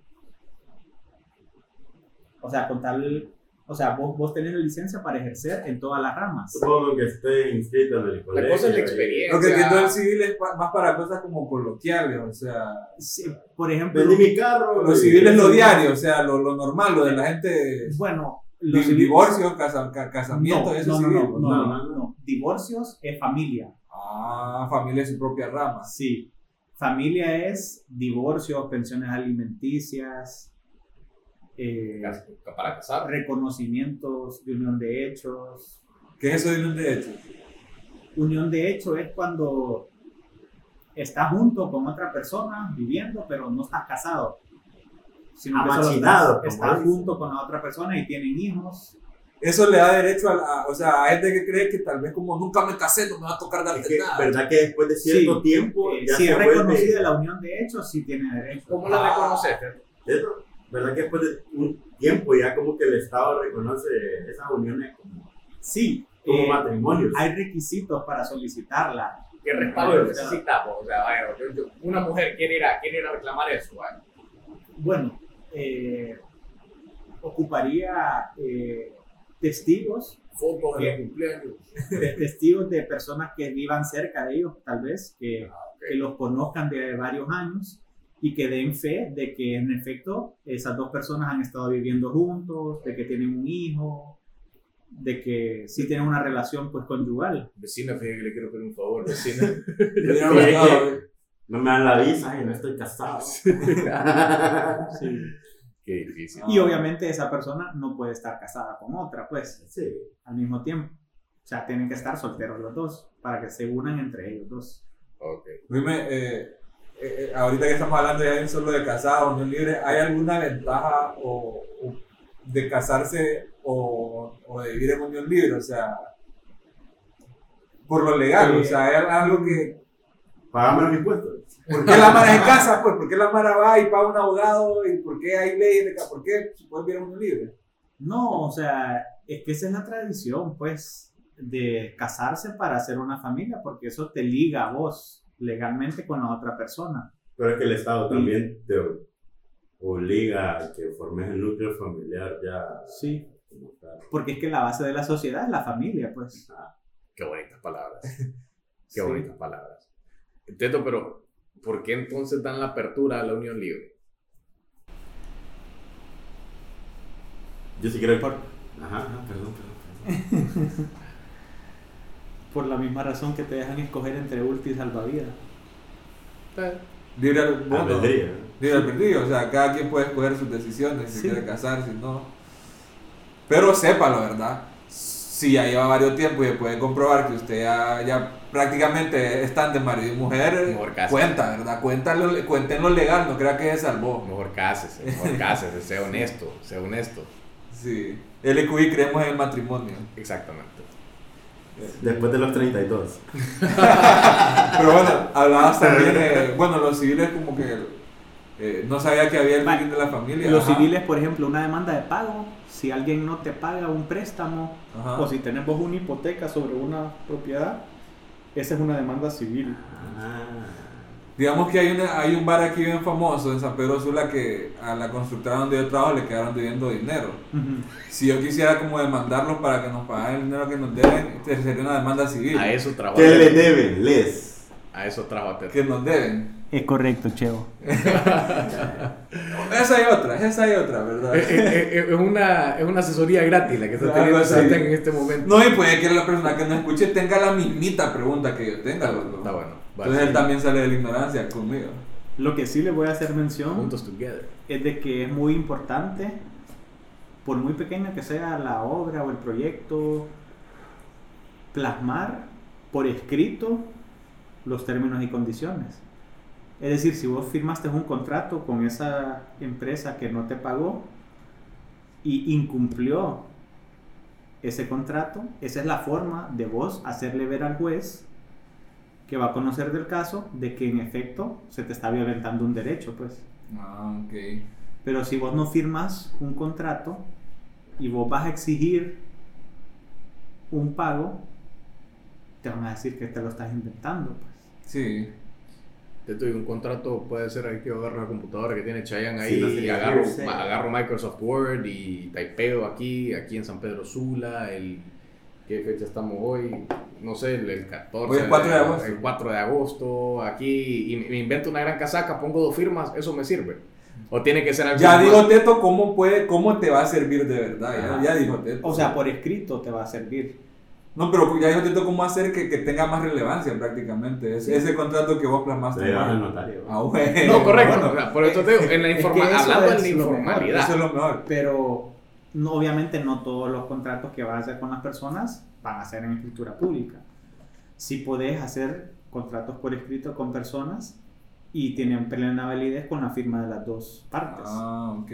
O sea, con tal, o sea, vos, vos tenés la licencia para ejercer en todas las ramas. Supongo que esté inscrito en el colegio. cosa es la y- experiencia. Lo que entiendo del civil es más para cosas como coloquiales, o sea, Sí, por ejemplo, Vendí mi carro. lo civil es lo diario, o sea, lo, lo normal, lo de la gente, bueno, los civiles- divorcio, casa- ca- casamiento, no, eso no, ¿no? no, no, no, no. Divorcios es familia. Ah, familia es su propia rama. Sí. Familia es divorcios, pensiones alimenticias, eh, Para casar. reconocimientos de unión de hechos. ¿Qué es eso de un derecho? Unión de hecho es cuando estás junto con otra persona viviendo, pero no estás casado. Sino que solo Amachinado, estás, junto con la otra persona y tienen hijos. Eso le da derecho a, la- o sea, a gente que cree que tal vez como nunca me casé, no me va a tocar Es darte que, nada. ¿verdad que después de cierto Sí, tiempo Eh, ya si se es reconocida la unión de hechos, sí tiene derecho. ¿Cómo la Ah. reconoces? Eso, ¿Verdad que después de un tiempo ya como que el Estado reconoce esas uniones como, Sí, como eh, matrimonios? hay requisitos para solicitarla. ¿Qué respaldo necesitamos? O sea, vaya, yo- yo- una mujer quiere ir a, quiere ir a reclamar eso. vaya. Bueno, eh, ocuparía eh, testigos, Fotos de cumpleaños. testigos de personas que vivan cerca de ellos, tal vez, que, que los conozcan de varios años y que den fe de que en efecto esas dos personas han estado viviendo juntos, de que tienen un hijo, de que sí tienen una relación pues conyugal. Vecina, fíjate que le quiero pedir un favor, vecina. (laughs) Sí, No me dan la visa y no estoy casado. (laughs) (laughs) Qué difícil. Y obviamente esa persona no puede estar casada con otra, pues, Sí. al mismo tiempo. O sea, tienen que estar solteros los dos para que se unan entre ellos dos. Ok. Dime, eh, eh, ahorita que estamos hablando ya de solo de casado, unión libre, ¿hay alguna ventaja o, o de casarse o, o de vivir en unión libre? O sea, por lo legal, o sea, ¿hay algo que... Pagame los impuestos. ¿Por qué la Mara se casa? Pues, ¿por qué la Mara va y paga un abogado? ¿Y por qué hay leyes de ¿Por qué se puede vivir en unión libre? No, o sea, es que esa es la tradición, pues, de casarse para hacer una familia, porque eso te liga a vos legalmente con la otra persona. Pero es que el Estado también te obliga a que formes el núcleo familiar ya. Sí. Porque es que la base de la sociedad es la familia, pues. Qué bonitas palabras. (laughs) Sí. Qué bonitas palabras. Teto, pero ¿por qué entonces dan la apertura a la unión libre? Yo sí creo que. Ajá, ajá, perdón, perdón. perdón. (laughs) Por la misma razón que te dejan escoger entre ulti y salvavidas. Libre. Albedrío. Libre albedrío, o sea, cada quien puede escoger sus decisiones, si Sí. quiere casar, si no. Pero sépalo, ¿verdad? Si ya lleva varios tiempos y puede comprobar que usted ya, ya prácticamente están de marido y mujer, Mejor cásese. cuenta, ¿verdad? Cuéntalo, cuenten lo legal, no crea que se salvó. Mejor cásese, mejor cásese, sea (laughs) honesto, sea honesto. Sí. LQI creemos en el matrimonio. Exactamente. Después de los 32. (laughs) Pero bueno, hablabas también de, bueno, los civiles como que eh, no sabía que había el Va, fin de la familia. Los Ajá. civiles, por ejemplo, una demanda de pago, si alguien no te paga un préstamo Ajá. o si tenés vos una hipoteca sobre una propiedad, esa es una demanda civil. Ah. Digamos que hay, una, hay un bar aquí bien famoso en San Pedro Sula que a la constructora donde yo trabajo le quedaron debiendo dinero. Si yo quisiera como demandarlos para que nos pagaran el dinero que nos deben, sería una demanda civil. A eso trabaja. ¿Qué le deben? Les. A eso trabaja. Que nos deben. Es correcto, Cheo. (laughs) Esa hay otra, esa hay otra, ¿verdad? Es, es- es una, es una asesoría gratis la que está teniendo en este momento. No, y puede que la persona que nos escuche tenga la mismita pregunta que yo tenga. Está, está bueno. vale. Entonces él también sale de la ignorancia conmigo. Lo que sí le voy a hacer mención Juntos together. es de que es muy importante, por muy pequeña que sea la obra o el proyecto, plasmar por escrito los términos y condiciones. Es decir, si vos firmaste un contrato con esa empresa que no te pagó y incumplió ese contrato, esa es la forma de vos hacerle ver al juez que va a conocer del caso de que en efecto se te está violentando un derecho, pues. Ah, ok. Pero si vos no firmas un contrato y vos vas a exigir un pago, te van a decir que te lo estás inventando. Pues. Sí. Te doy un contrato, puede ser ahí que yo agarro la computadora que tiene Chayanne ahí Sí, y agarro, agarro Microsoft Word y typeo aquí, aquí en San Pedro Sula, el ¿qué fecha estamos hoy? No sé, el, el 14. Hoy es 4 de agosto. El 4 de agosto, aquí, y me invento una gran casaca, pongo dos firmas, eso me sirve. O tiene que ser algo Ya dijo Teto cómo puede, cómo te va a servir de verdad. Ya, ya dijo Teto. O sea, por escrito te va a servir. No, pero ya dijo Teto cómo hacer que, que tenga más relevancia prácticamente. Es, ese contrato que vos plasmaste. Se llevan al notario. Ah, bueno. No, correcto. Bueno, o sea, por eso te digo, en la Es que hablando en la informalidad. Eso es lo mejor. Pero no, obviamente no todos los contratos que vas a hacer con las personas van a ser en escritura pública. Si podés hacer contratos por escrito con personas y tienen plena validez con la firma de las dos partes. Ah, ok.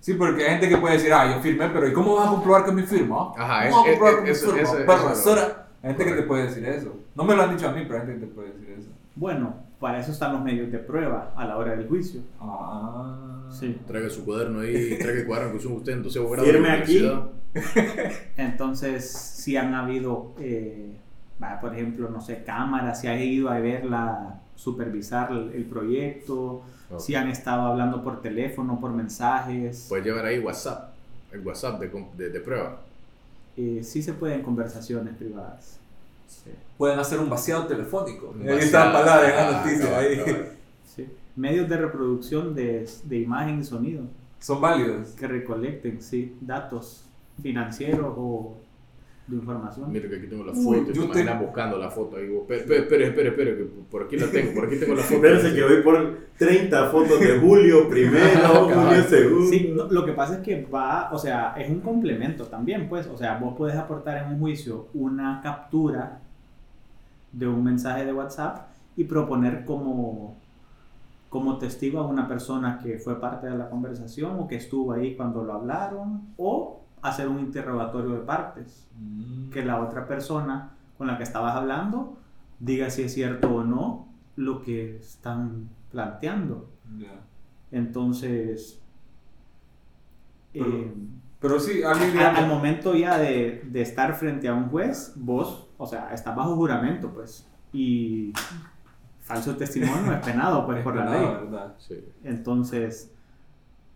Sí, porque hay gente que puede decir, ah, yo firmé, pero ¿y cómo vas a comprobar que mi firma? Ajá, ¿Cómo vas a es- comprobar es- que mi firma? eso- Perra, eso- sora. Hay gente que te puede decir eso. No me lo han dicho a mí, pero hay gente que te puede decir eso. Bueno, para eso están los medios de prueba a la hora del juicio. Ah. Sí. Traiga su cuaderno ahí, traiga el cuaderno que usó usted en 12 grado Firme aquí. Entonces, si han habido, eh, va, por ejemplo, no sé, cámaras, si han ido a verla, supervisar el, el proyecto, Si han estado hablando por teléfono, por mensajes, Puedes llevar ahí WhatsApp, el WhatsApp de, de, de prueba. eh, sí se pueden conversaciones privadas. Sí. Pueden hacer un vaciado telefónico. Ahí está la palabra en la Ah, ahí. Sí. Medios de reproducción de, de imagen y sonido Son válidos. que recolecten, sí, datos financieros o de información. Mira que aquí tengo la Uy, foto, yo te buscando la foto ahí. vos, Espera, espera, espera, espera, que por aquí la tengo, por aquí tengo la (laughs) foto. Espérense que voy por 30 fotos de julio primero, (laughs) julio segundo. Sí, no, lo que pasa es que va, o sea, es un complemento también, pues, o sea, vos puedes aportar en un juicio una captura de un mensaje de WhatsApp y proponer como, como testigo a una persona que fue parte de la conversación o que estuvo ahí cuando lo hablaron o hacer un interrogatorio de partes, Mm. que la otra persona con la que estabas hablando diga si es cierto o no lo que están planteando. Ya. Entonces, Pero- eh, Pero sí, alguien al, al momento ya de, de estar frente a un juez, vos, o sea, estás bajo juramento, pues, y falso testimonio (laughs) es penado, pues, es por la penado, ley. ¿verdad? Sí. Entonces,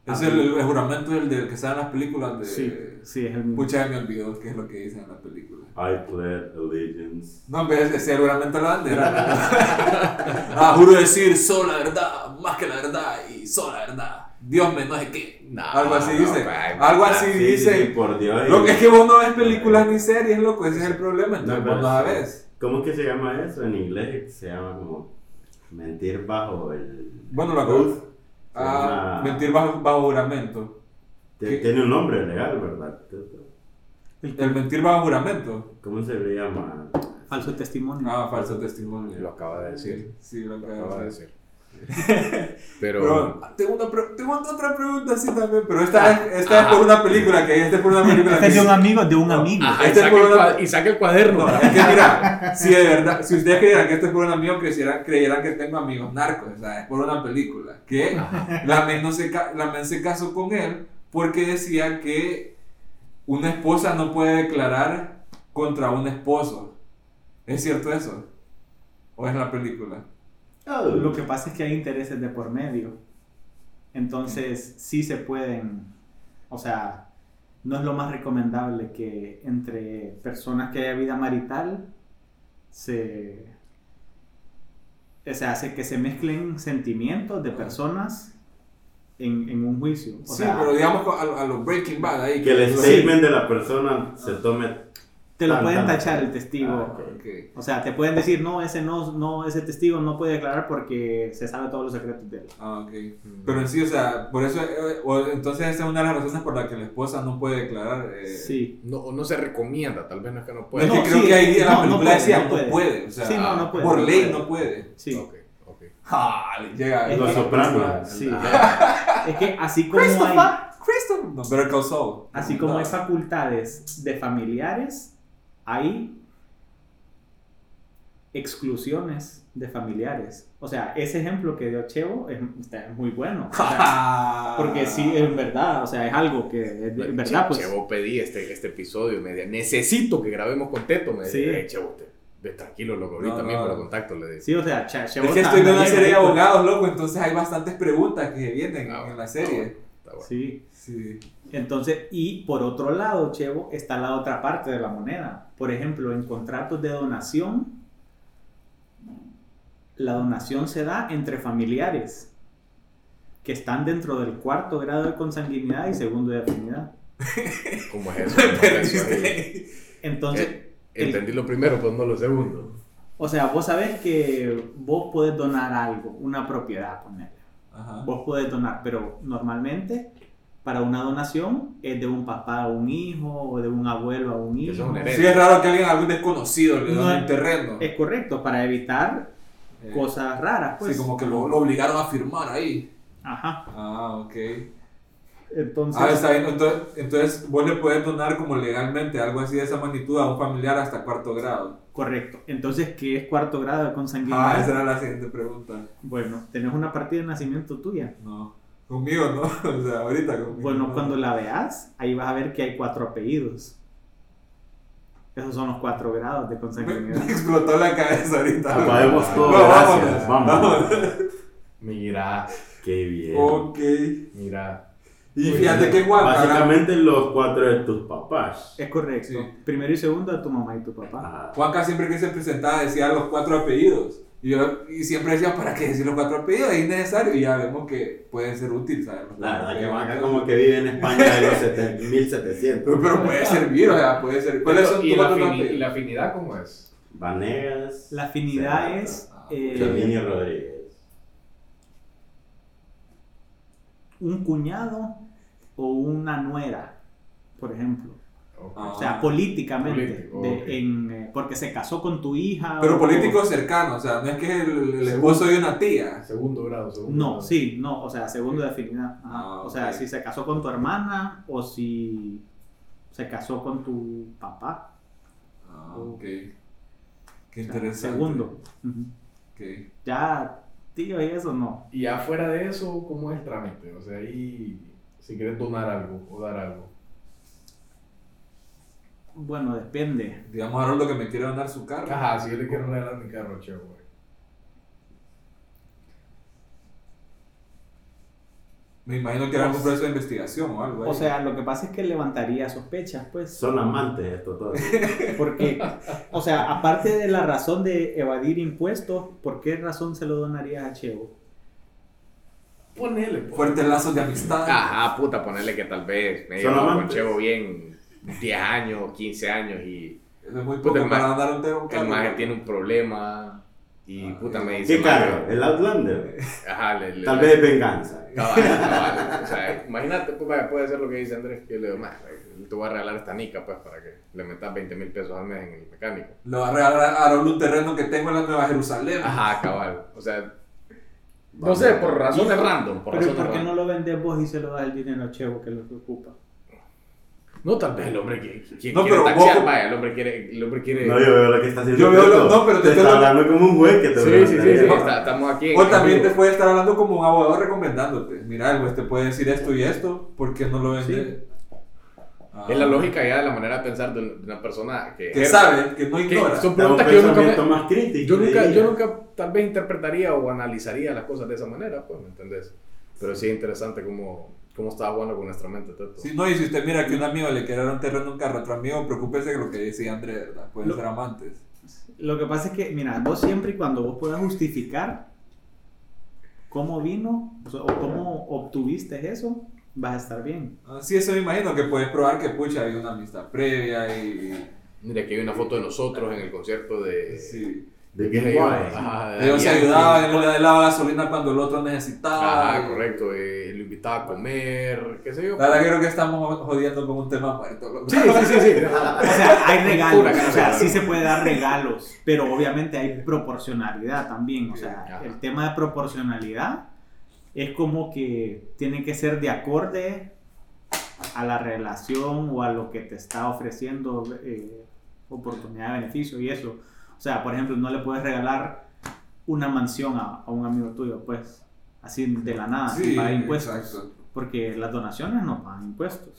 Es el, el juramento del, del que sale en las películas de... sí, sí, es el mismo. Pucha, me olvidó qué es lo que dicen en las películas. I pledge allegiance. No, pero ese es el juramento de la bandera. (laughs) ah, juro decir solo la verdad, más que la verdad y solo la verdad. Dios me no sé qué. No, Algo así no, dice. Algo así Ah, sí, dice. sí, por Dios. Lo que es que vos no ves películas ni series, loco, ese es el problema, No, entonces vos no la ves. ¿Cómo es que se llama eso? En inglés se llama como mentir bajo el. Bueno, lo oath. Ah, llama- mentir bajo, bajo juramento. Tiene un nombre legal, ¿verdad? El mentir bajo juramento. ¿Cómo se le llama? Falso testimonio. Ah, falso testimonio. Lo acaba de decir. Sí, lo acaba de de decir. decir. (laughs) Pero, Pero, tengo, una pre- tengo otra pregunta así también, pero esta, es, esta es Ajá. por una película, que esta es por una (laughs) película. Este es de un amigo, de un amigo. Ajá, y, Este saca por el una- y saca el cuaderno. No, es que mira, (laughs) si de verdad, si ustedes creyeran que esto es por un amigo, creyeran, creyeran que tengo amigos narcos, o sea, es por una película. Que la men, no se, la men se casó con él porque decía que una esposa no puede declarar contra un esposo. ¿Es cierto eso? ¿O es la película? Oh. Lo que pasa es que hay intereses de por medio. Entonces, sí se pueden, o sea, no es lo más recomendable que entre personas que haya vida marital se, o sea, hace que se mezclen sentimientos de personas en, en un juicio. O sí, sea, pero digamos a, a los Breaking Bad ahí. Que el statement de la persona se tome. Te lo tan, pueden tan- tachar el testigo. Ah, ok. Ok. O sea, te pueden decir, no, ese no, no, ese testigo no puede declarar porque se sabe todos los secretos de él. Ah, ok. Pero en sí, o sea, por eso, eh, o- entonces esa es una de las razones por la que la esposa no puede declarar. eh, Sí. No, no se recomienda, tal vez no es que no Es pueda. No, que creo sí, que ahí en la no, no película puede, decía no no puede. puede. O sea, Sí, no, no puede, por ley puede. no puede. Sí. Ok, ok. Ah, le llega. Es Los sopranos. Sí. Ah, (laughs) Es que así como hay, Christopher. No, así como hay facultades de familiares, hay exclusiones de familiares. O sea, ese ejemplo que dio Chevo es, muy bueno. O sea, (laughs) porque sí, es verdad. O sea, es algo que es verdad, pues. Chevo pedí este, este episodio, me decía, necesito que grabemos con Teto. Me decía, Sí. "Eh, Chevo, te, tranquilo, loco, ahorita No, no. mismo lo contacto, le dije. Sí, o sea, Che- Chevo Es que estoy viendo una serie de abogados, loco, entonces hay bastantes preguntas que vienen Ah, en la bueno, serie. está bueno. Sí. Sí. Entonces, y por otro lado, Chevo, está la otra parte de la moneda. Por ejemplo, en contratos de donación, la donación se da entre familiares que están dentro del cuarto grado de consanguinidad y segundo de afinidad. (laughs) ¿Cómo es eso? (laughs) ¿Cómo es eso? Entonces, Eh, Entendí lo primero, pues no lo segundo. o sea, vos sabés que vos podés donar algo, una propiedad, ponerle. Ajá. Vos podés donar, pero normalmente para una donación es de un papá a un hijo o de un abuelo a un hijo. son una Sí, es raro que alguien, algún desconocido le No done es- un terreno. Es correcto, para evitar Eh, cosas raras, pues. sí, como que lo, lo obligaron a firmar ahí. Ajá. Ah, ok. Entonces, Ah, está bien. Entonces, entonces vos le puedes donar como legalmente algo así de esa magnitud a un familiar hasta cuarto grado. correcto. Entonces, ¿qué es cuarto grado de Ah, consanguinidad? esa era la siguiente pregunta. Bueno, tenés una partida de nacimiento tuya. No. Conmigo no. (laughs) O sea, ahorita conmigo. Bueno, no. cuando la veas, ahí vas a ver que hay cuatro apellidos. Esos son los cuatro grados de Me, consanguinidad. me explotó la cabeza ahorita. Apaguemos todo, No, gracias. vámonos. Vamos. (laughs) Mira, Qué bien. Ok. mira. Y fíjate que Juan, ahora- Básicamente los cuatro de tus papás. Es correcto. Sí. Primero y segundo de tu mamá y tu papá. Ajá. Juanca siempre que se presentaba decía los cuatro apellidos. Y, yo, y siempre decía, ¿para qué decir los cuatro apellidos? Es innecesario. Y ya vemos que puede ser útil saber los La verdad que. Vaca como que vive en España de los sete- 1700. (laughs) Pero, pero puede servir, o sea, puede servir. ¿Cuáles son ¿Y tus la, cuatro fini- apellidos? ¿Y la afinidad cómo es? Vanegas. La afinidad Serrata, es Ah, eh, Rodríguez. un cuñado o una nuera, por ejemplo. Ah. O sea, políticamente. Político, de- en, eh, porque se casó con tu hija. Pero o- políticos cercanos, o sea, no es que el, el esposo de una tía. Segundo grado, segundo No, grado. sí, no, o sea, segundo de afinidad. Ajá. Ah, O sea, si se casó con tu hermana o si se casó con tu papá. Ah, ok. Qué O sea, interesante. segundo. Ya, tío, y eso no. Y afuera de eso, ¿cómo es el trámite? O sea, ahí, si quieres donar algo o dar algo. Bueno, depende. Digamos, ahora lo que me quiere donar su carro. Ajá, si yo le quiero regalar mi carro, chévere, güey. Me imagino que era algún proceso de investigación o algo. ahí. O sea, lo que pasa es que levantaría sospechas, pues. Son amantes esto todo. (laughs) Porque, o sea, aparte de la razón de evadir impuestos, ¿por qué razón se lo donarías a Chevo? Ponele, pues. fuertes lazos de amistad. Ajá, puta, ponerle que tal vez me Son llevo con. Chevo bien 10 años, 15 años y Eso es muy Puta, poco el para andar un un el carro. maje tiene un problema y Ah, puta me dice... ¿Qué carro? "Maje, ¿El Outlander? Ajá, le, le- Tal vez venganza. Cabal, cabal. O sea, imagínate, pues, puede ser lo que dice Andrés, que yo le digo, "Maje, te voy a regalar esta nica, pues, para que le metas 20 mil pesos al mes en el mecánico. Le va a regalar a Raúl un terreno que tengo en la Nueva Jerusalén. Ajá, cabal. O sea, no sé, por razones random. Por Pero razones ¿por qué random. no lo vendes vos y se lo das el dinero a Chevo que lo preocupa? No, tal vez el hombre quiere, quiere, No, quiere pero taxiar, vos- vaya, el hombre quiere, el hombre quiere... No, yo veo lo que está haciendo. Yo veo lo- no, pero te te estoy está hablando- hablando como un juez que te Sí, lo sí, sí, sí, está- estamos aquí. O también vivo. te puede estar hablando como un abogado recomendándote. Mira, el juez te puede decir esto y esto, ¿por qué no lo vende? Ah. Es la lógica ya de la manera de pensar de un- de una persona que... Que ejerce. sabe, que no Que ignora. son preguntas que yo nunca, me- más crítico. yo, nunca, yo nunca tal vez interpretaría o analizaría las cosas de esa manera, pues, ¿me entendés? Pero sí es interesante cómo, cómo estaba jugando con nuestra mente, Teto. Sí, no, y si usted mira que un amigo le quiere dar un terreno a un carro a otro amigo, preocúpese de lo que decía Andrés, ¿verdad? Pueden Lo- ser amantes. Lo que pasa es que, mira, vos siempre y cuando vos puedas justificar cómo vino o sea, o cómo obtuviste eso, vas a estar bien. Ah, Sí, eso me imagino que puedes probar que pucha hay una amistad previa y... Mira, aquí hay una foto de nosotros en el concierto de... Sí. De que ajá, de Ellos se ayudaban, él le daba gasolina cuando el otro necesitaba. Ajá, correcto. eh, lo invitaba a comer, qué sé yo. La verdad creo que estamos jodiendo con un tema muerto. Sí, sí, sí, sí. (laughs) O sea, hay regalos, o sea, sí se puede dar regalos, pero obviamente hay proporcionalidad también. O sea, Ajá. el tema de proporcionalidad es como que tiene que ser de acorde a la relación o a lo que te está ofreciendo eh, oportunidad de beneficio y eso. O sea, por ejemplo, no le puedes regalar una mansión a, a un amigo tuyo, pues, así de la nada, sin Sí, pagar impuestos. exacto. Porque las donaciones no pagan impuestos.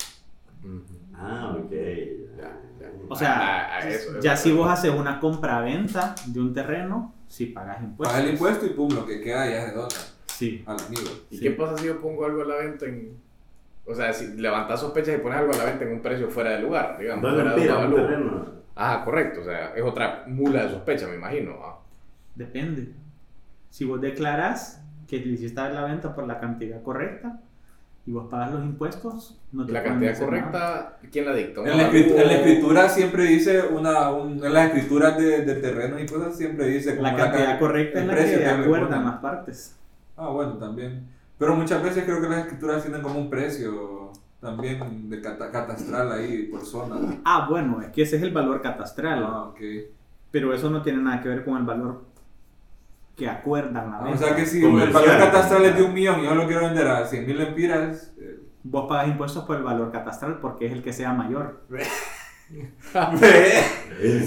Ah, ok. Ya, ya. O sea, Ah, ah, eso, ya eso. si vos haces una compra-venta de un terreno, si pagas impuestos. Paga el impuesto y pum, lo que queda ya se dona Sí. al amigo. ¿Y Sí. qué pasa si yo pongo algo a la venta en... O sea, si levantas sospechas y pones algo a la venta en un precio fuera de lugar, digamos. Dos fuera de lempiras, terreno. Ajá, correcto. O sea, es otra mula de sospecha, me imagino. ah. Depende. Si vos declaras que le hiciste la venta por la cantidad correcta y vos pagas los impuestos, no Y te la cantidad hacer nada. correcta, ¿quién la dicta? ¿Un En la, escritura, en la escritura siempre dice una, un- en las escrituras de, de terrenos y cosas siempre dice La como cantidad ca- correcta es la que le acuerdan las partes. Ah, bueno, también. Pero muchas veces creo que las escrituras tienen como un precio también de cata- catastral ahí por zona. Ah, bueno, es que ese es el valor catastral, Ah, ok. pero eso no tiene nada que ver con el valor que acuerdan la Ah, o sea que si el valor catastral es de un millón y yo lo quiero vender a 100 mil empiras, eh, Vos pagas impuestos por el valor catastral porque es el que sea mayor. (laughs) ¿En (laughs)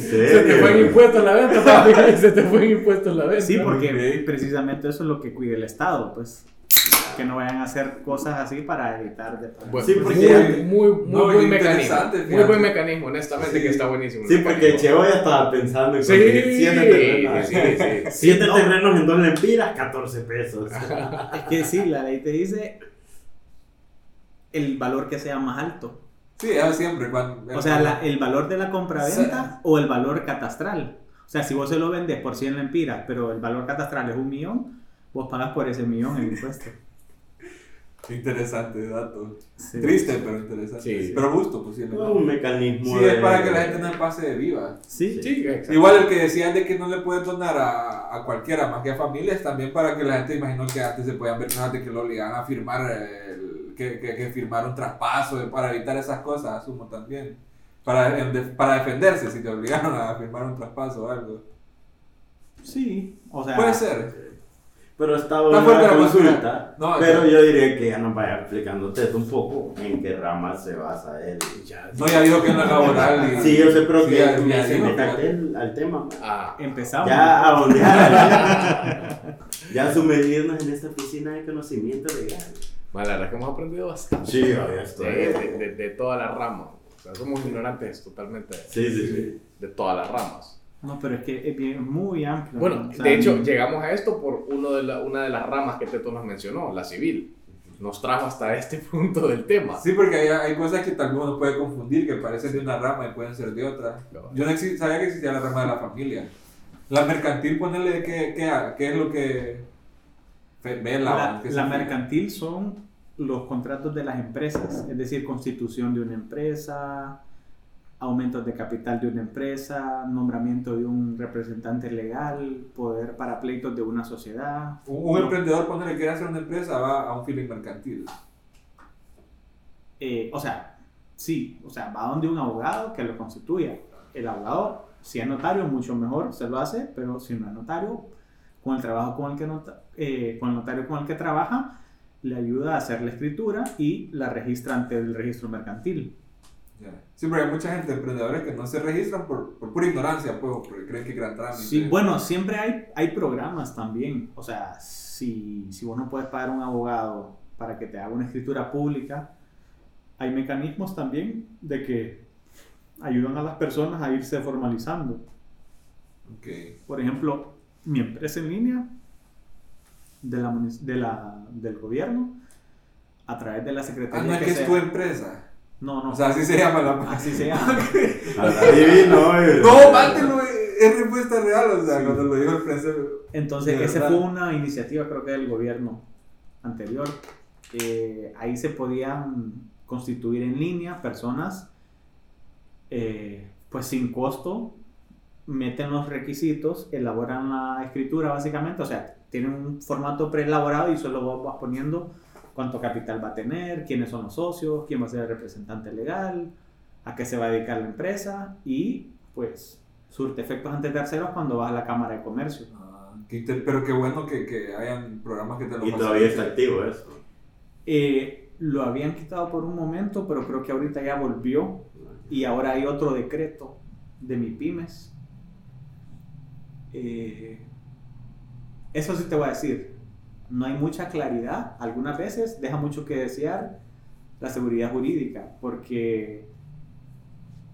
Se te fue en serio? impuestos la venta, papi. Se te fue en impuestos la venta. Sí, porque precisamente eso es lo que cuida el Estado, pues. Que no vayan a hacer cosas así para evitar de pagar. Bueno, Sí, muy, porque- muy, muy No, buen interesante, mecanismo. Muy buen mecanismo, honestamente, Sí. que está buenísimo. Sí, porque. Cheo ya estaba pensando en Sí, siete terrenos. sí, sí. (laughs) Siete no. terrenos en dos lempiras, 14 pesos. (laughs) Es que sí, la ley te dice el valor que sea más alto. sí, es siempre. Cuando, O sea, la- el valor de la compraventa o el valor catastral. O sea, si vos se lo vendes por 100 lempiras, pero el valor catastral es un millón, vos pagas por ese millón el impuesto. Interesante dato. Sí. Triste, pero interesante. Sí. Pero justo, posiblemente. un mecanismo Sí, es para que la gente no pase de viva. Sí. Sí. Igual el que decían de que no le puedes donar a, a cualquiera más que a familias, también para que la gente imagino que antes se podían ver cosas de que lo obligaban a firmar, eh, el- que, que, que firmar un traspaso, eh, para evitar esas cosas, asumo también. Para, en para defenderse, si te obligaron a firmar un traspaso o algo. Sí, o sea, Puede ser. Pero buena fuerte la consulta. consulta. No, pero es- yo diría que ya nos vaya explicando usted un poco en qué rama se basa él. Ya, No, ya dijo que en la (laughs) laboral. Y, Sí, yo sé, pero Sí, que ya- me se meta al, al tema. Ah, empezamos. Ya a ondear. (laughs) ya sumergirnos en esta piscina de conocimiento legal. ma, la verdad es que hemos aprendido bastante. Sí, ya estoy. De, de, de, de todas las ramas. O sea, somos ignorantes totalmente Sí, sí, sí. de todas las ramas. No, pero es que es bien, muy amplio. Bueno, ¿no? O sea, de hecho, llegamos a esto por uno de la- una de las ramas que Teto nos mencionó, la civil. Nos trajo hasta este (laughs) punto del tema. Sí, porque hay, hay cosas que tal vez uno puede confundir, que parecen de una rama y pueden ser de otra. Yo no sabía que existía la rama de la familia. La mercantil, ponerle qué, qué, qué es lo que vela. la, la mercantil son los contratos de las empresas, es decir, constitución de una empresa, aumentos de capital de una empresa, nombramiento de un representante legal, poder para pleitos de una sociedad. Un, un emprendedor, ponerle quiere hacer una empresa, va a un feeling mercantil. Eh, o sea, sí, o sea, va donde un abogado que lo constituya. El abogado, si es notario, mucho mejor se lo hace, pero si no es notario, con el trabajo con el que nota- eh, con el notario con el que trabaja, le ayuda a hacer la escritura y la registra ante el registro mercantil. Ya. Sí, porque hay mucha gente, emprendedores, que no se registran por, por pura ignorancia, pues, porque creen que gran trámite. Sí, bueno, siempre hay, hay programas también. O sea, si, si vos no puedes pagar un abogado para que te haga una escritura pública, hay mecanismos también de que ayudan a las personas a irse formalizando. Ok. Por ejemplo, mi empresa en línea de la, de la- del gobierno, a través de la Ah, Secretaría no es que que es sea- tu empresa. No, no. O sea, así se llama la así se llama. (laughs) Eh. No, mátelo, es respuesta real. O sea, cuando lo dijo el francés. Entonces, esa fue una iniciativa, creo que del gobierno anterior. Eh, ahí se podían constituir en línea personas, eh, pues sin costo, meten los requisitos, elaboran la escritura básicamente, o sea, tienen un formato preelaborado y solo vas poniendo cuánto capital va a tener, quiénes son los socios, quién va a ser el representante legal, a qué se va a dedicar la empresa y pues surte efectos ante terceros cuando vas a la Cámara de Comercio. Ah, qué pero qué bueno que, que hayan programas que te lo Y todavía está activo eso. Eh, lo habían quitado por un momento, pero creo que ahorita ya volvió y ahora hay otro decreto de mi pymes. Eh, eso sí te voy a decir, no hay mucha claridad, algunas veces deja mucho que desear la seguridad jurídica, porque,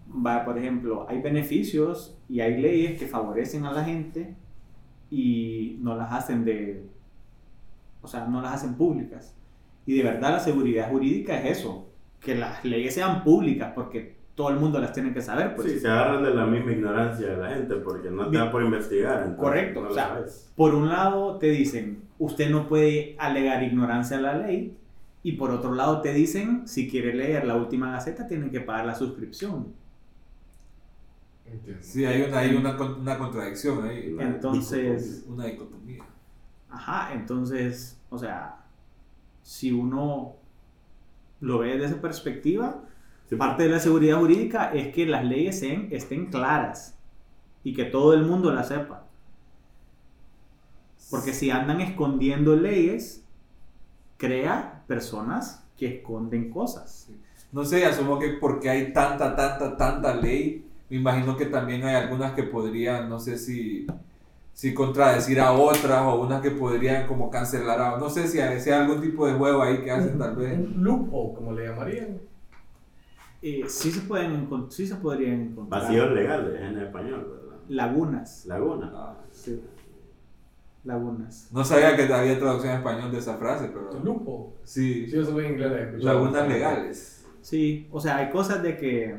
va, por ejemplo, hay beneficios y hay leyes que favorecen a la gente y no las hacen de, o sea, no las hacen públicas. Y de verdad la seguridad jurídica es eso, que las leyes sean públicas, porque todo el mundo las tiene que saber. Pues. Sí, se agarran de la misma ignorancia de la gente porque no te da por investigar. entonces Correcto, no o sea, sabes. Por un lado te dicen, usted no puede alegar ignorancia a la ley, y por otro lado te dicen, si quiere leer la última gaceta, tiene que pagar la suscripción. Entiendo. Sí, hay una, hay una, una contradicción ahí. Entonces, Una dicotomía. ajá, entonces, o sea, si uno lo ve desde esa perspectiva, Sí, parte de la seguridad jurídica es que las leyes estén claras y que todo el mundo las sepa. Porque si andan escondiendo leyes, crea personas que esconden cosas. No sé, asumo que porque hay tanta, tanta, tanta ley, me imagino que también hay algunas que podrían, no sé si, si contradecir a otras o unas que podrían como cancelar a... No sé si hay, si hay algún tipo de juego ahí que hacen tal vez. Un loophole, como le llamarían. Eh, sí, se pueden sí se podrían encontrar Vacíos legales en español, ¿verdad? lagunas. Laguna. Ah, Sí. Lagunas. No sabía que había traducción en español de esa frase, pero... Loophole. Sí, Sí, yo soy en inglés. he escuchado lagunas legales. Sí, o sea, hay cosas de que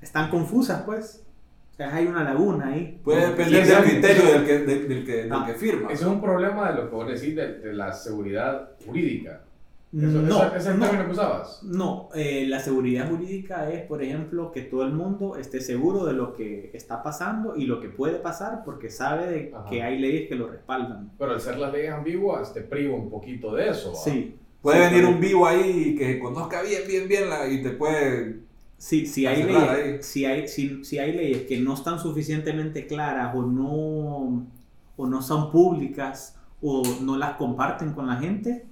están confusas, pues. O sea, hay una laguna ahí. Puede depender del criterio del que, del, del que, del Ah, que firma. Eso es un problema de lo que vos decís de, de la seguridad jurídica. Eso, No, esa- ese es el no. término que usabas. No, eh, la seguridad jurídica es, por ejemplo, que todo el mundo esté seguro de lo que está pasando y lo que puede pasar porque sabe de que hay leyes que lo respaldan. Pero al ser las leyes ambiguas, te priva un poquito de eso. ¿va? Sí. Puede Sí, venir un vivo ahí que conozca bien, bien, bien la, y te puede... Sí, si hay, leyes, ahí. si, hay, si, si hay leyes que no están suficientemente claras o no, o no son públicas o no las comparten con la gente,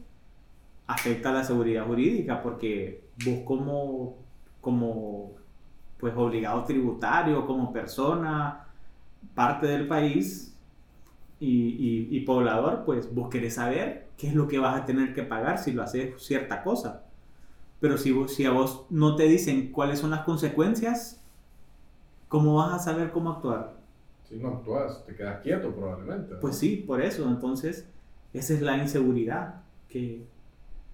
afecta a la seguridad jurídica porque vos como, como pues, obligado tributario, como persona, parte del país y, y- y poblador, pues vos querés saber qué es lo que vas a tener que pagar si lo haces cierta cosa. Pero si, vos- si a vos no te dicen cuáles son las consecuencias, ¿cómo vas a saber cómo actuar? Si no actúas, te quedas quieto probablemente. ¿no? Pues sí, por eso. Entonces, esa es la inseguridad que,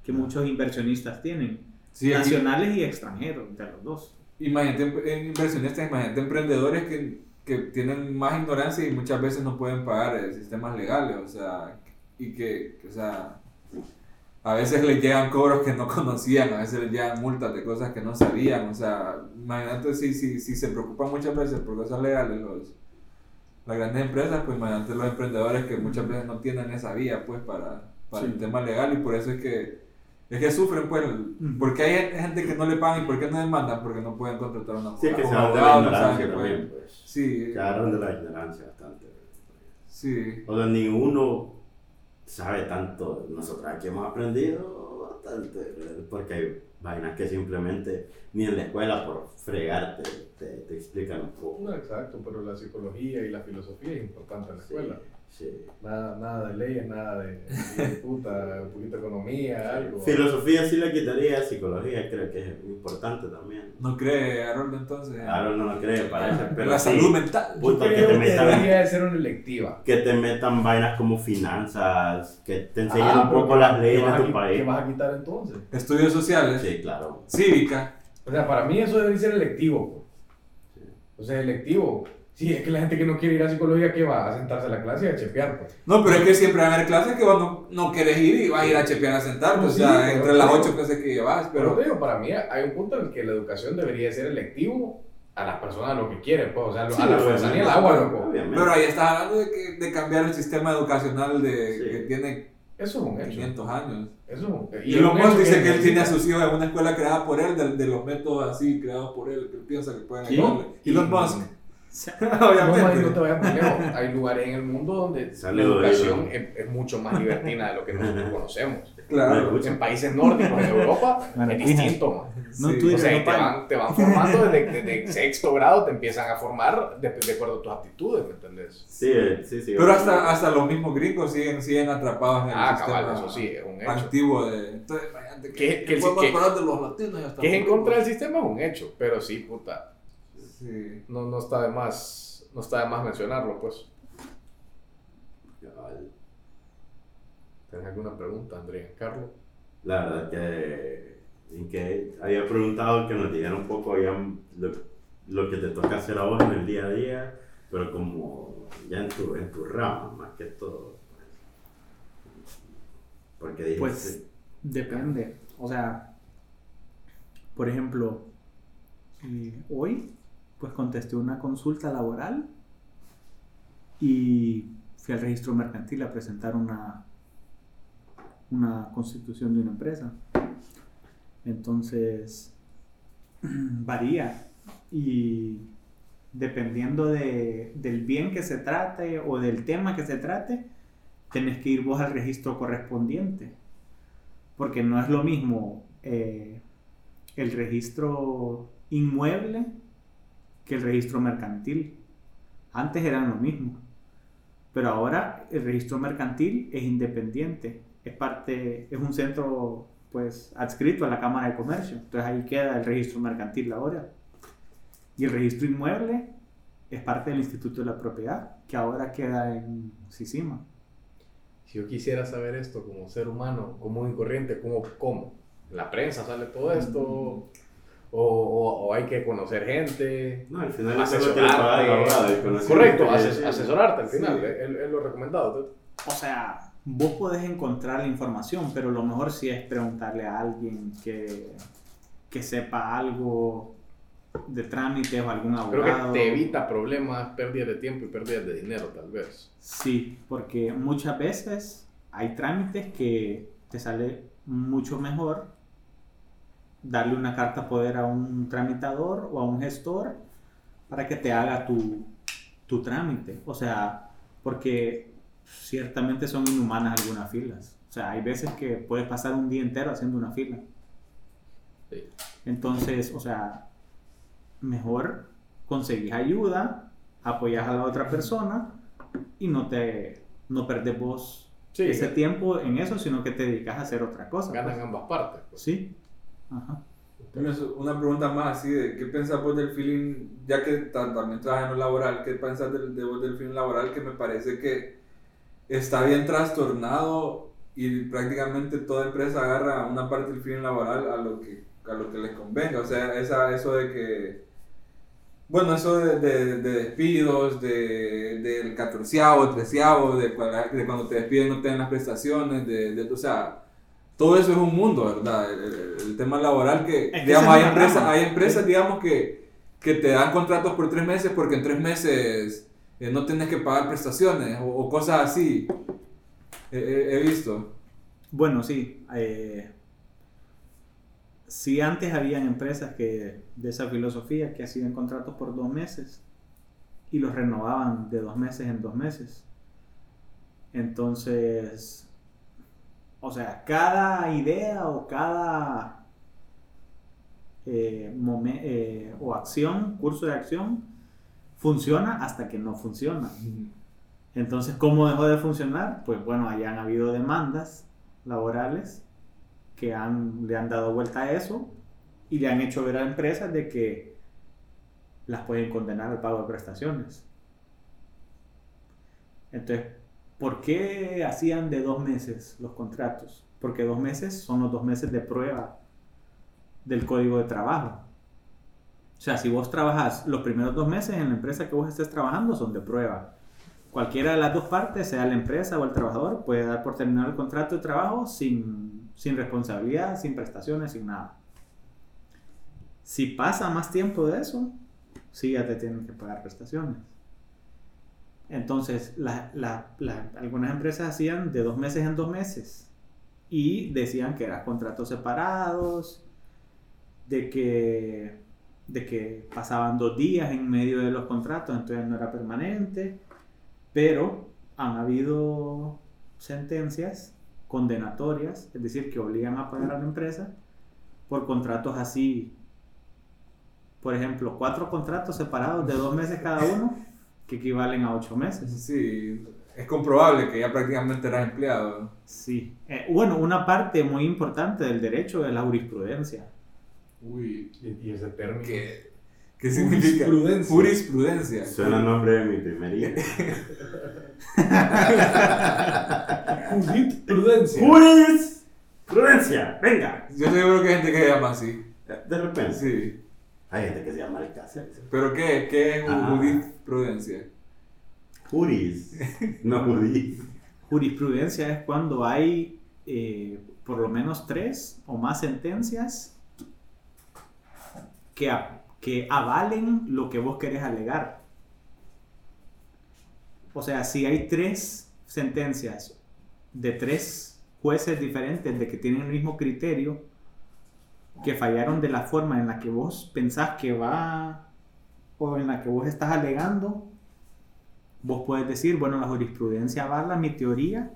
que muchos inversionistas tienen, Sí, nacionales y extranjeros, de los dos. Imagínate em- inversionistas, imagínate emprendedores que, que tienen más ignorancia y muchas veces no pueden pagar eh, sistemas legales, o sea, y que, que, o sea, a veces les llegan cobros que no conocían, a veces les llegan multas de cosas que no sabían, o sea, imagínate si, si, si se preocupan muchas veces por cosas legales los, las grandes empresas, pues imagínate los emprendedores que muchas veces no tienen esa vía, pues, para, para Sí. el tema legal y por eso es que es que sufren, pues, porque hay gente que no le pagan y por qué no demandan, porque no pueden contratar a una Sí, que se hablan de la no ignorancia también, pues. Sí, Se agarran de la ignorancia bastante. sí. O sea, ninguno sabe tanto. Nosotros aquí hemos aprendido bastante, porque hay vainas que simplemente ni en la escuela por fregarte te, te explican un poco. No, exacto, pero la psicología y la filosofía es importante en la Sí. escuela. Sí. Nada, nada de leyes, nada de, de (laughs) puta, un poquito de economía, algo. Filosofía sí la quitaría, psicología creo que es importante también. ¿No cree Harold entonces? Claro, no lo cree, parece, pero la sí, salud mental. puta, que Creo te metan, debería de ser una electiva. que te metan vainas como finanzas, que te enseñen Ah, un poco las ¿qué leyes de tu país. ¿Qué vas a quitar entonces? Estudios sociales, Sí, claro. cívica. O sea, para mí eso debe ser electivo. Sí. O sea, electivo. Sí, es que la gente que no quiere ir a psicología, ¿qué va? A sentarse a la clase y a chepear, pues. No, pero es que siempre van a haber clases que vos no, no querés ir y vas a ir a chepear a sentarte. No, o sí, sea, pero entre las ocho clases que llevas. Pero Pero te digo, para mí hay un punto en el que la educación debería ser electivo a las personas lo que quieren, pues. O sea, Sí, a la fuerza ni el agua, loco. Obviamente. Pero ahí estás hablando de, que, de cambiar el sistema educacional de, Sí. que tiene Eso es un hecho. 500 años. Eso es un Y Musk hecho dice que él tiene a sus hijos en una escuela creada por él, de, de los métodos así creados por él, que él piensa que pueden ayudarle. Elon Musk. No, Mari, no Obviamente. te vayas muy lejos. Hay lugares en el mundo donde la educación es, es mucho más libertina de lo que nosotros (laughs) conocemos. Claro. En países nórdicos, en Europa, es distinto. No, Sí. tú O sea, no te van, te van formando desde, desde sexto grado, te empiezan a formar de, de acuerdo a tus aptitudes, ¿me entendés? Sí, eh, sí, sí. Pero hasta, hasta los mismos gringos siguen, siguen atrapados en el Ah, sistema cabal, eso sí, es un hecho. antiguo de... Entonces, imagínate Que- que, que el- que- de los latinos y hasta Que es en contra del sistema es un hecho, pero sí, puta, Sí. no, no está de más, no está de más mencionarlo, pues. ¿Tenés alguna pregunta, Andrea? Carlos? La verdad que, en que había preguntado que nos dijera un poco ya lo, lo que te toca hacer a vos en el día a día, pero como ya en tu, en tu rama más que todo. pues. Porque dijiste, Pues depende. O sea, por ejemplo, eh, hoy pues contesté una consulta laboral y fui al registro mercantil a presentar una, una constitución de una empresa. Entonces, (clears throat) varía y dependiendo de- del bien que se trate o del tema que se trate, tenés que ir vos al registro correspondiente. Porque no es lo mismo eh, el registro inmueble que el registro mercantil. Antes eran lo mismo. Pero ahora el registro mercantil es independiente. Es parte, es un centro pues adscrito a la Cámara de Comercio. Entonces ahí queda el registro mercantil ahora. Y el registro inmueble es parte del Instituto de la Propiedad, que ahora queda en Sisima. Si yo quisiera saber esto como ser humano, común y corriente, ¿cómo? cómo? ¿En la prensa sale todo esto? ¿O, o- o hay que conocer gente? no, al final eso Asesorarte. pagar Correcto, ases- asesorarte al Sí. final, es, es lo recomendado. O sea, vos podés encontrar la información, pero lo mejor sí es preguntarle a alguien que, que sepa algo de trámites o algún Creo abogado. que te evita problemas, pérdidas de tiempo y pérdidas de dinero, tal vez. Sí, porque muchas veces hay trámites que te sale mucho mejor darle una carta poder a un tramitador o a un gestor para que te haga tu, tu trámite. O sea, porque ciertamente son inhumanas algunas filas. O sea, hay veces que puedes pasar un día entero haciendo una fila. Sí. Entonces, o sea, mejor conseguís ayuda, apoyas a la otra persona y no te no perdes vos Sí, ese tiempo en eso, sino que te dedicas a hacer otra cosa. ganan pues. ambas partes. pues. Sí. Ajá. Tienes una pregunta más así de qué pensás vos del feeling, ya que ta- también trabajas en lo laboral, qué pensás del, de vos del feeling laboral que me parece que está bien trastornado y prácticamente toda empresa agarra una parte del feeling laboral a lo que, a lo que les convenga, o sea, esa, eso de que, bueno, eso de, de- de despidos, de, del catorceavo, treceavo, de, de cuando te despiden no te dan las prestaciones, de, de- o sea, todo eso es un mundo, ¿verdad? El, el- el tema laboral que, Es que digamos, hay empresas, hay empresas, digamos, que, que te dan contratos por tres meses porque en tres meses eh, no tienes que pagar prestaciones o, o cosas así. He- visto. Bueno, sí. eh, sí, antes habían empresas que de esa filosofía que hacían contratos por dos meses y los renovaban de dos meses en dos meses. Entonces, o sea, cada idea o cada eh, momen- eh, o acción, curso de acción, funciona hasta que no funciona. Entonces, ¿cómo dejó de funcionar? Pues bueno, han habido demandas laborales que han, le han dado vuelta a eso y le han hecho ver a empresas de que las pueden condenar al pago de prestaciones. Entonces, ¿por qué hacían de dos meses los contratos? Porque dos meses son los dos meses de prueba del código de trabajo. O sea, si vos trabajas los primeros dos meses en la empresa que vos estés trabajando, son de prueba. Cualquiera de las dos partes, sea la empresa o el trabajador, puede dar por terminado el contrato de trabajo sin, sin responsabilidad, sin prestaciones, sin nada. Si pasa más tiempo de eso, sí ya te tienen que pagar prestaciones. Entonces, algunas empresas hacían de dos meses en dos meses y decían que eran contratos separados, de que, de que pasaban dos días en medio de los contratos, entonces no era permanente, pero han habido sentencias condenatorias, es decir, que obligan a pagar a la empresa por contratos así, por ejemplo, cuatro contratos separados de dos meses cada uno, que equivalen a ocho meses. Sí, es comprobable que ya prácticamente eras empleado. Sí. Eh, bueno, una parte muy importante del derecho es la jurisprudencia. Uy, Y, ese término. ¿qué, qué significa? Jurisprudencia. Jurisprudencia. Suena el nombre de mi primer hijo. (laughs) Prudencia. ¡Juris! ¡Prudencia! ¡Venga! Yo seguro que hay gente que llama así. De repente. Sí. Hay gente que se llama Alcácer. ¿Pero qué? ¿Qué es Ah. jurisprudencia? Juris. No juris. Jurisprudencia es cuando hay eh, por lo menos tres o más sentencias que, a- que avalen lo que vos querés alegar. O sea, si hay tres sentencias de tres jueces diferentes de que tienen el mismo criterio, que fallaron de la forma en la que vos pensás que va o en la que vos estás alegando, vos puedes decir, bueno, la jurisprudencia avala mi teoría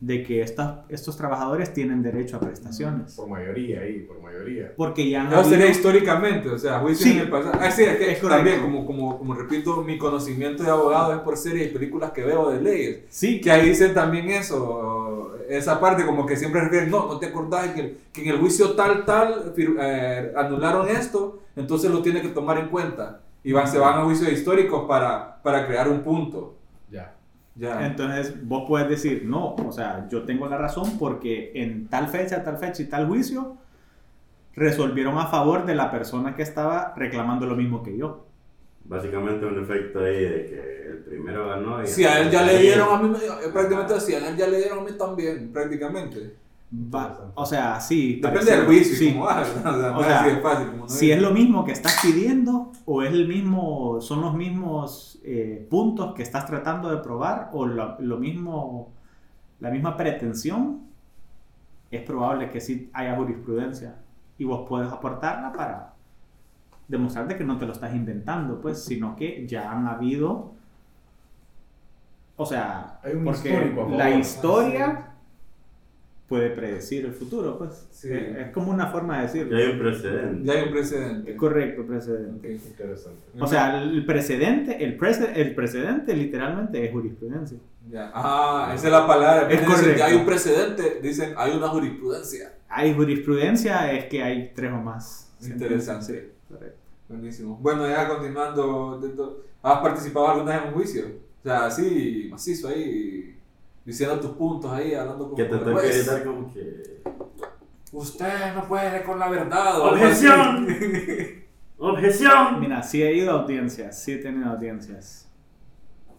de que estas- estos trabajadores tienen derecho a prestaciones. Por mayoría ahí, por mayoría. Porque ya han No, sería históricamente, o sea, juicio Sí. en el pasado. Ah, sí, es que Es también, como, como, como repito, mi conocimiento de abogado es por series y películas que veo de leyes. Sí, Que ahí dicen también eso, esa parte como que siempre refieren, no, no te acordás que, que en el juicio tal, tal, fir- eh, anularon esto, entonces lo tiene que tomar en cuenta. Y van, se van a juicios históricos para, para crear un punto. Ya. Ya. Entonces vos puedes decir, no, o sea, yo tengo la razón porque en tal fecha, tal fecha y tal juicio resolvieron a favor de la persona que estaba reclamando lo mismo que yo. Básicamente un efecto ahí de que el primero ganó y... Si a él ya le dieron a mí, me- prácticamente si a él ya le dieron a mí también, prácticamente. Va- o sea, sí. Depende del juicio, sí. (laughs) O sea, O es sea, así de fácil como no Si es. es lo mismo que estás pidiendo o es el mismo, son los mismos eh, puntos que estás tratando de probar o lo, lo mismo, la misma pretensión, es probable que sí haya jurisprudencia y vos puedes aportarla para demostrarte que no te lo estás inventando, pues, sino que ya han habido, o sea, Hay un porque la historia puede predecir el futuro, pues, Sí. es, es como una forma de decirlo. Ya hay un precedente. Ya hay un precedente. Correcto, precedente. Ok. Interesante. O sea, el precedente, el, prece- el precedente literalmente es jurisprudencia. Ya. Ah, esa es la palabra. Es correcto. ya hay un precedente, dicen hay una jurisprudencia. Hay jurisprudencia, es que hay tres o más. Interesante. sentencias. Correcto. Buenísimo. Bueno, ya continuando, ¿has participado alguna vez en un juicio? O sea, así, macizo ahí, diciendo tus puntos ahí, hablando con Que te toque juez. gritar como que... Usted no puede con la verdad. ¡Objeción! ¡Objeción! Mira, sí he ido a audiencias, sí he tenido audiencias.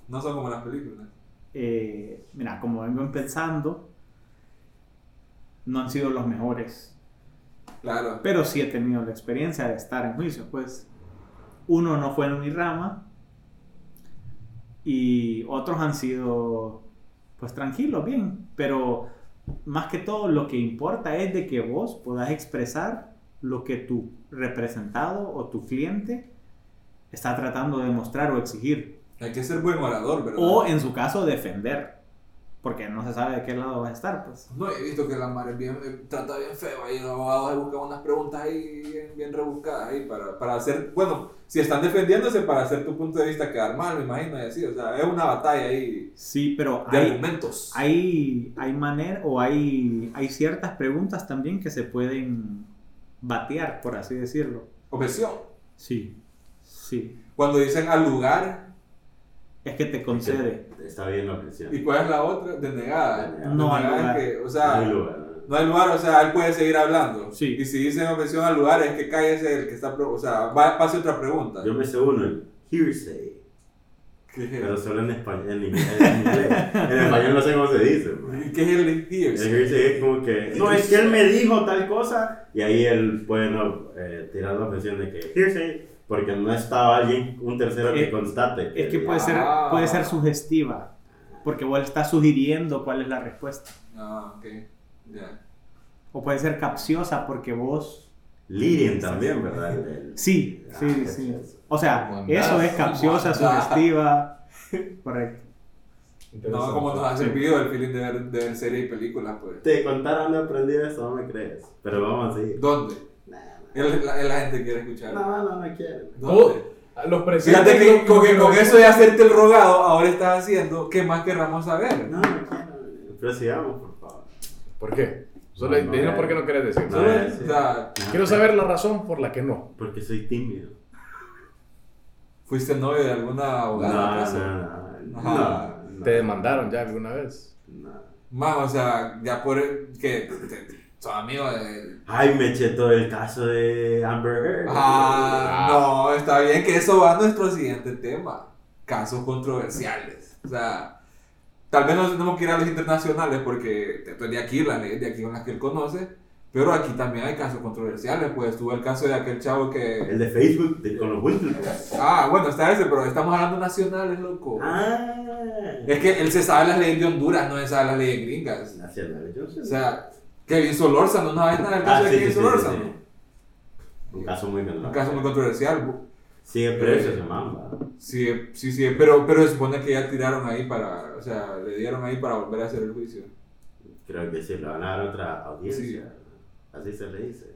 no son como las películas. Eh, mira, como vengo empezando, no han sido los mejores. Claro. Pero sí he tenido la experiencia de estar en juicio, pues. Uno no fue en mi rama y otros han sido, pues tranquilos, bien. Pero más que todo lo que importa es de que vos puedas expresar lo que tu representado o tu cliente está tratando de demostrar o exigir. Hay que ser buen orador, ¿verdad? O en su caso defender. Porque no se sabe de qué lado vas a estar, pues. No, he visto que la madre bien, eh, trata bien feo ahí, los abogados ahí buscan unas preguntas ahí bien, bien rebuscadas ahí para, para hacer, bueno, si están defendiéndose para hacer tu punto de vista quedar mal, me imagino, y así, o sea, es una batalla ahí Sí, pero de hay, argumentos. hay, hay manera o hay, hay ciertas preguntas también que se pueden batear, por así decirlo. Objeción. Sí, sí. Cuando dicen al lugar, Es que te concede. Está bien la objeción. ¿y cuál es la otra? Denegada. No Denegada lugar. es que, o sea, No hay lugar, ¿no? Hay lugar, o sea, él puede seguir hablando. Sí. Y si dicen objeción al lugar, es que cállese el que está. O sea, va, pase otra pregunta. Yo me sé uno, el hearsay. ¿Qué, Pero solo en español. En inglés. En, inglés. En español no sé cómo se dice. man. ¿Qué es el El hearsay? hearsay es como que. No, es que él me dijo tal cosa. Y ahí él puede no, eh, tirar la objeción de que hearsay. Porque no estaba alguien, un tercero que Eh, constate. Es que puede ser, Ah. puede ser sugestiva. Porque vos le estás sugiriendo cuál es la respuesta. Ah, ok. Ya. O puede ser capciosa porque vos... Leading también, ¿verdad? El- Sí, Ah, sí, sí. es. O sea, eso es capciosa, sugestiva. (laughs) Correcto. No, como nos ha Sí. servido el feeling de ver, de ver series y películas, pues. Te contaron dónde aprendí eso, no me crees. Pero vamos a seguir. ¿Dónde? (laughs) La, la gente quiere escuchar. No, no, no quiero. ¿Dónde? Los presidentes. Fíjate que con, que con eso de hacerte el rogado, ahora estás haciendo, ¿qué más querramos saber? No, no quiero. Pero sigamos, por favor. ¿Por qué? Solo No, no, por qué no querés decir. No, o sea, Quiero saber la razón por la que no. Porque soy tímido. ¿fuiste novio de alguna No, abogada? no, no. ¿Te demandaron ya alguna vez? No. Más, o sea, ya por que son amigos de... Ay, me eché todo el caso de Amber Heard. Ah, no, está bien que eso va a nuestro siguiente tema. Casos controversiales. O sea, tal vez no tenemos que ir a los internacionales porque esto es de aquí, las leyes de aquí son las que él conoce. Pero aquí también hay casos controversiales. Pues tuvo el caso de aquel chavo que... El de Facebook de, con los Whistleblowers. Ah, bueno, está ese, pero estamos hablando nacionales, loco. Ah. Es que él se sabe las leyes de Honduras, no se sabe las leyes gringas. Nacional, yo sé. O sea, Kevin Solórzano, no sabes nada del caso Ah, de sí, Kevin sí, sí, sí. Un caso muy Un caso muy controversial. Sigue preso ese mamba. Sí, sí, sí, pero, pero se supone que ya tiraron ahí para, o sea, le dieron ahí para volver a hacer el juicio. Creo que sí, le van a dar otra audiencia. Así se le dice.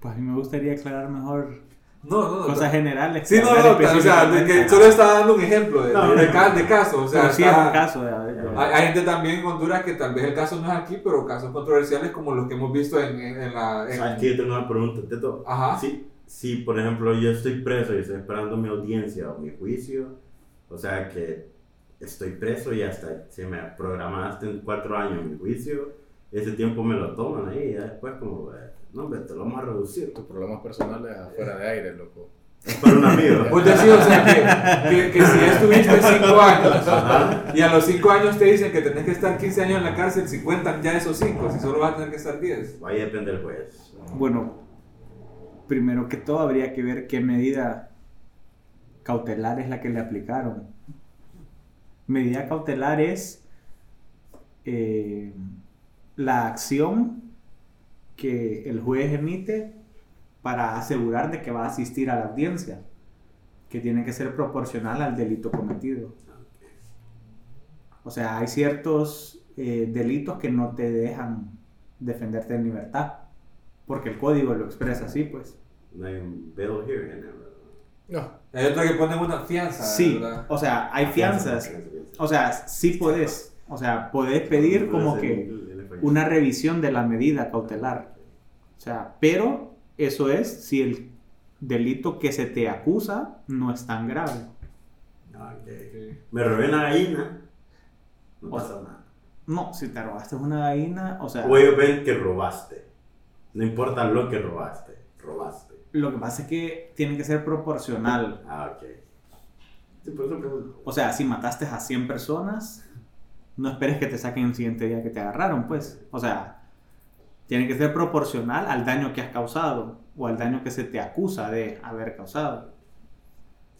Pues a mí me gustaría aclarar mejor No, no, no. cosas generales. Sí, no, no, o sea, de que solo estaba dando un ejemplo de, No, de, no, de caso, o sea, Pero sí es está- un caso. de- de- Hay, hay gente también en Honduras que tal vez el caso no es aquí, pero casos controversiales como los que hemos visto en, en, en la... en- ¿Sabes que yo tengo una pregunta? Teto? Ajá. Si, si, por ejemplo, yo estoy preso y estoy esperando mi audiencia o mi juicio, o sea que estoy preso y hasta si me programaste en cuatro años mi juicio, ese tiempo me lo toman ahí y ya después como, eh, no, hombre, te lo vamos a reducir. Tus problemas personales afuera de aire, loco. Es para un amigo. Pues ya sí, o sea, que, que, que si ya estuviste 5 años Ajá. y a los 5 años te dicen que tenés que estar 15 años en la cárcel, si cuentan ya esos 5, si solo vas a tener que estar 10. Ahí depende del juez. Bueno, primero que todo habría que ver qué medida cautelar es la que le aplicaron. Medida cautelar es eh, la acción que el juez emite para asegurar de que va a asistir a la audiencia, que tiene que ser proporcional al delito cometido. O sea, hay ciertos eh, delitos que no te dejan defenderte en libertad, porque el código lo expresa así, pues. No hay un bail hearing, ¿no? No. Hay otra que ponen una fianza, Sí, ¿verdad? o sea, hay fianzas. O sea, sí puedes, o sea, puedes pedir como que una revisión de la medida cautelar. O sea, pero eso es si el delito que se te acusa no es tan grave. Ok. Ok. Me robé una gallina. No O pasa nada. No, si te robaste una gallina, o sea, O ellos ven que robaste. No importa lo que robaste. Robaste. lo que pasa es que tiene que ser proporcional. Ah, ok. Sí, por eso. O sea, si mataste a 100 personas, no esperes que te saquen el siguiente día que te agarraron, pues. O sea, tiene que ser proporcional al daño que has causado o al daño que se te acusa de haber causado.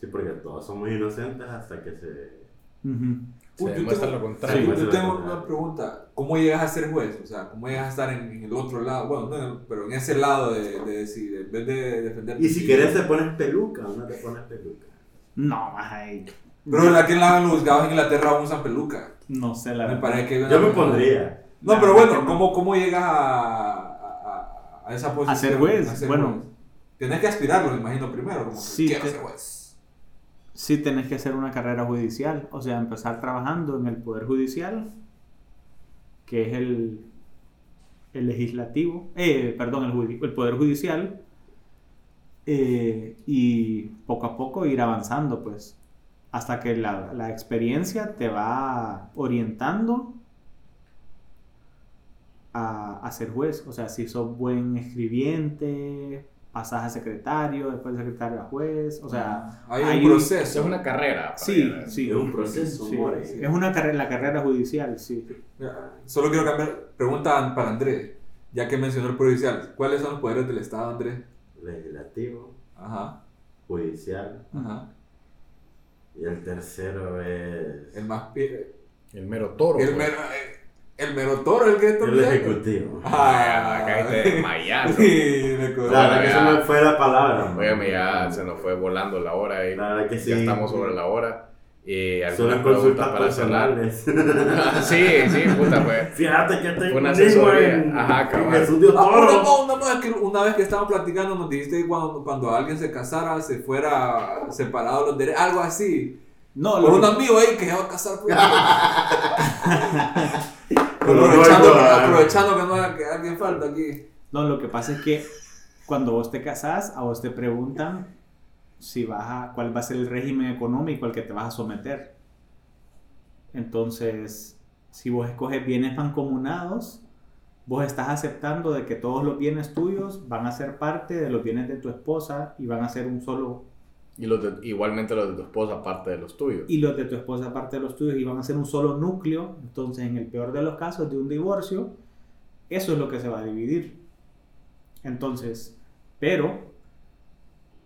Sí, porque todos somos inocentes hasta que se... Ujú. Se Uy, yo tengo- lo contrario. Sí, yo tengo una pregunta. ¿Cómo llegas a ser juez? O sea, ¿cómo llegas a estar en, en el otro lado? Bueno, no pero en ese lado de, de decir, en vez de defender. Y si querés te pones peluca o no te pones peluca. No, más ahí. Pero en la- en los juzgados en Inglaterra usan peluca. No sé la Me verdad. que... Yo me pondría. No, La pero bueno, no. ¿cómo, ¿cómo llegas a, a, a esa posición? ser juez, bueno. juez? Tienes que aspirarlo, me imagino, primero. Como que Sí, quiero te- ser juez. Sí tenés que hacer una carrera judicial, o sea, empezar trabajando en el Poder Judicial, que es el, el legislativo, eh, perdón, el, el Poder Judicial, eh, y poco a poco ir avanzando, pues, hasta que la, la experiencia te va orientando a, a ser juez. O sea, si sos buen escribiente, pasas a secretario, después de secretario a juez, o sea... hay hay- un proceso. Eso es una carrera. Sí, sí. Es un proceso, Sí, more. es una carrera, la carrera judicial, sí. Solo quiero cambiar. Pregunta para Andrés, ya que mencionó el Judicial. ¿Cuáles son los poderes del Estado, Andrés? Legislativo, Ajá, judicial. ajá. Y el tercero es. El más. pi- El mero toro. El mero, eh, el mero toro, el que está El ejecutivo. Ah, acá te desmayaste. (laughs) Sí, me acordé. La verdad que ya. se me fue la palabra. Óyeme, ya se nos fue volando la hora y La verdad que sí. ya estamos sobre la hora. Y Son algunas las preguntas consultas para cerrar. personales. (laughs) sí, sí, puta, pues. Fíjate que tengo una asesoría. en- Ajá, Dios Ah, una, una, que una vez que estábamos platicando nos dijiste que cuando, cuando alguien se casara se fuera separado los derechos, algo así. No, Por lo un amigo ahí que se va a casar (laughs) los aprovechando, que, ah. aprovechando que no que alguien falta aquí. no, lo que pasa es que cuando vos te casás, a vos te preguntan si vas a, cuál va a ser el régimen económico al que te vas a someter. Entonces, si vos escoges bienes mancomunados, vos estás aceptando de que todos los bienes tuyos van a ser parte de los bienes de tu esposa y van a ser un solo Y los de- igualmente los de tu esposa, aparte de los tuyos. y los de tu esposa aparte de los tuyos y van a ser un solo núcleo. Entonces, en el peor de los casos de un divorcio, eso es lo que se va a dividir. Entonces, pero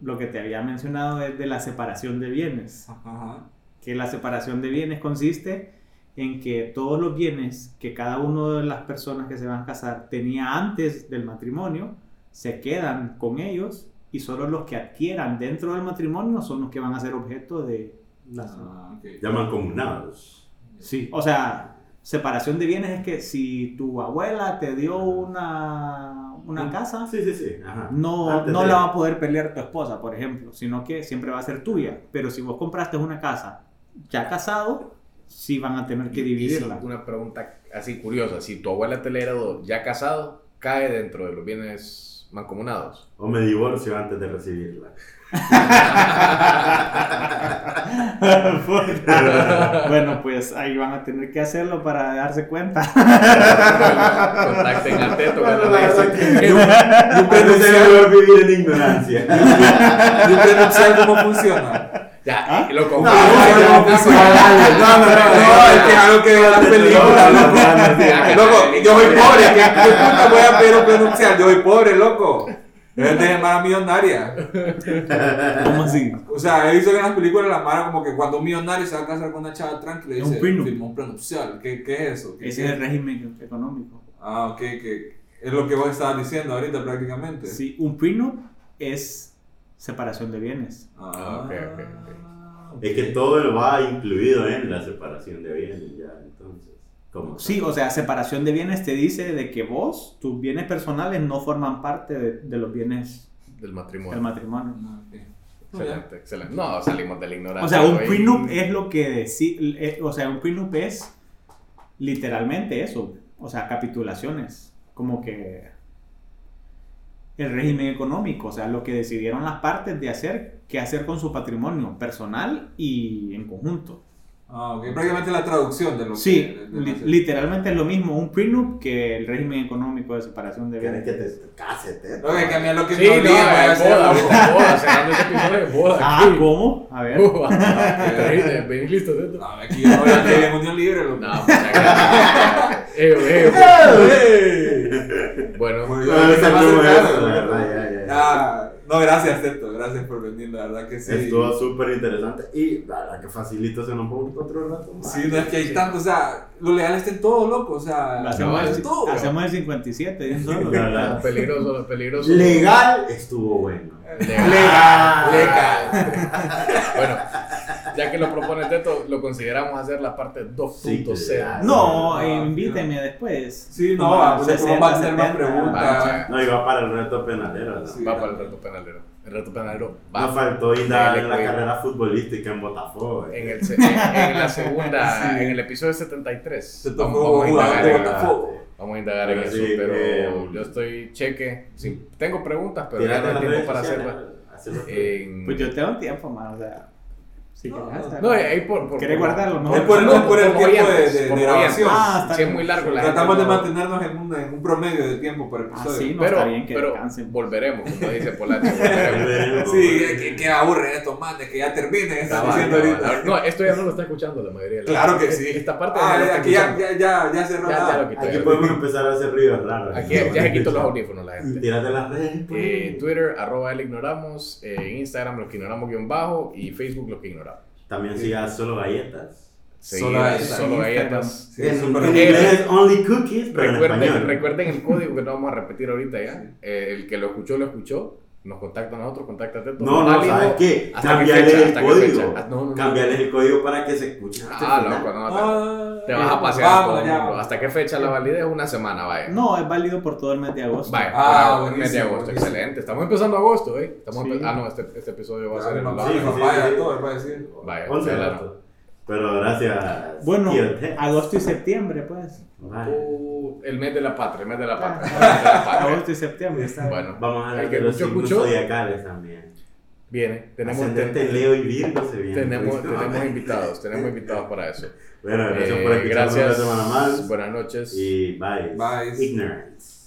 lo que te había mencionado es de la separación de bienes, Ajá. que la separación de bienes consiste en que todos los bienes que cada una de las personas que se van a casar tenía antes del matrimonio, se quedan con ellos y solo los que adquieran dentro del matrimonio son los que van a ser objeto de las... Ah, ok. Llaman comunados. Sí, o sea, separación de bienes es que si tu abuela te dio una, una casa, Sí, sí, sí. Ajá. no, Antes no de- la va a poder pelear tu esposa, por ejemplo, sino que siempre va a ser tuya. Pero si vos compraste una casa ya casado, sí van a tener que dividirla. una pregunta así curiosa. Si tu abuela te la heredó ya casado, cae dentro de los bienes mancomunados. O me divorcio antes de recibirla. (laughs) bueno, pues ahí van a tener que hacerlo para darse cuenta. Contacten a Teto cuando le dicen que- Nunca se debe vivir en ignorancia. ¿Y un prenupcial cómo funciona? Ya, y lo No, no, no, No, no, no, no, es que es algo que veo en las películas, No, no, loco. yo soy pobre, ¿qué, puta voy a pedir un prenupcial? Yo soy pobre, loco. Es de Mara millonaria. ¿Cómo así? O sea, he visto que en las películas la Mara como que cuando un millonario se va a casar con una chava tranquila Es un dice, prenup. firma un prenupcial. ¿Qué, qué es eso? ¿Qué- Ese qué- es el régimen económico. Ah, ok, que es lo que vos estabas diciendo ahorita prácticamente. Sí, un prenup es separación de bienes. Ah, ok, ok, ok. Es que todo lo va incluido en la separación de bienes ya, entonces. ¿cómo? Sí, o sea, separación de bienes te dice de que vos, tus bienes personales no forman parte de, de los bienes Del del matrimonio. matrimonio. Ah. Excelente, excelente. No, salimos de la ignorancia. O sea, un prenup es lo que decir, o sea, un prenup es literalmente eso, o sea, capitulaciones, como que el régimen económico, o sea, lo que decidieron las partes de hacer, qué hacer con su patrimonio personal y en conjunto. Ah, ok. Prácticamente la traducción de lo Sí, que... de- de li- la- literalmente es lo mismo un prenup que el régimen económico de separación de ¿Quieres bienes. que te cases, te? Ok, que a mí a lo que Sí, no, hacer boda, boda, boda, cerrando este episodio de boda. Ah, aquí. ¿cómo? A ver. Uh, ah, Vení listo, Teto. No, aquí yo no voy a tener en unión libre. No, Eh, eh, ¡Ey! Bueno, No. Ah, no, gracias, Teto. Gracias por venir, la verdad que sí. Estuvo súper interesante y la verdad que facilito se nos pone otro rato más. Sí, no es que hay tanto, o sea, lo legal está en todo, loco, o sea, Lo hacemos, en el, todo. hacemos el 57 de un solo. La (laughs) verdad. peligroso, peligroso. Legal estuvo bueno. Legal. Legal, legal. (laughs) Bueno, ya que lo propone Teto, lo consideramos hacer la parte 2.0. Sí. No, Ah, invíteme después. Sí, no, va, sesenta, va a tener más 70. preguntas. No, iba para el reto penalero. ¿no? Sí. Va para el reto penalero. El reto penalero va No faltó indagar Dale, en la carrera futbolística en Botafogo. eh. en, el, se- en, en la segunda, (laughs) en el episodio 73. Se Vamos, tocó vamos indagar de en, Botafogo. vamos a indagar en Pero eso, sí, pero eh, yo estoy cheque. Sí, tengo preguntas, pero ya no hay las tiempo para hacerlas. En- Pues yo tengo tiempo más, o sea. Querés hacer- No, ahí por. por ¿Querés por- guardarlo? No. Es por, No, por el tiempo de, oyentes, de- de como grabación. Ah, está Sí, es muy largo la Tratamos gente de no- mantenernos en un, en un promedio de tiempo por episodio. Ah, sí, no Pero, está bien que pero descansen. volveremos, como dice volveremos. Sí, que, que aburre estos manes, que ya terminen, están Cabal, diciendo ahorita. No, esto ya no lo está escuchando la mayoría. de la Claro que sí. Esta parte Ah, no ya, está aquí ya, ya, ya, ya cerró quité. Aquí podemos empezar a hacer ruidos raros. Aquí ya se quitó los audífonos la gente. Tírate las redes. pues. Eh, Twitter, arroba el ignoramos, eh, Instagram, los que ignoramos guion bajo y Facebook, los que ignoramos. También sigas solo galletas. Seguir Solo galletas. solo galletas. Sí, en, inglés only cookies, pero en Recuerden, español. recuerden el código que no vamos a repetir ahorita ya. Eh, el que lo escuchó, lo escuchó. Nos contacta a nosotros, contáctate. No, no, ¿sabes qué? ¿Hasta qué Cambiarles fecha? el ¿Hasta qué código. fecha? Ah, no, no, no. Cambiarles el código para que se escuche. hasta Ah, loco, no. Ah, Te vas a pasear vamos, todo el mundo. ¿Hasta qué fecha la validez? Una semana, vaya. No, es válido por todo el mes de agosto. Vaya, Ah, para el mes de agosto, buenísimo. excelente. Estamos empezando agosto, ¿eh? Estamos Sí. empe- Ah, no, este, este episodio va a ser en. Sí, sí. todo, va a decir. Vaya, Once excelente. Pero gracias. Bueno, Ted. agosto y septiembre, pues. Vale. Uh, el mes de la patria, el mes de la patria. Ah. el mes de la patria. Agosto y septiembre, está bien. Bueno, Vamos a hablar que de los signos zodiacales también. Viene, tenemos, ten- Leo y Virgo se viene. tenemos, pues. tenemos invitados, tenemos invitados para eso. Bueno, gracias Eh, por escucharnos gracias, una semana más. buenas noches. Y bye. Bye. Ignorance.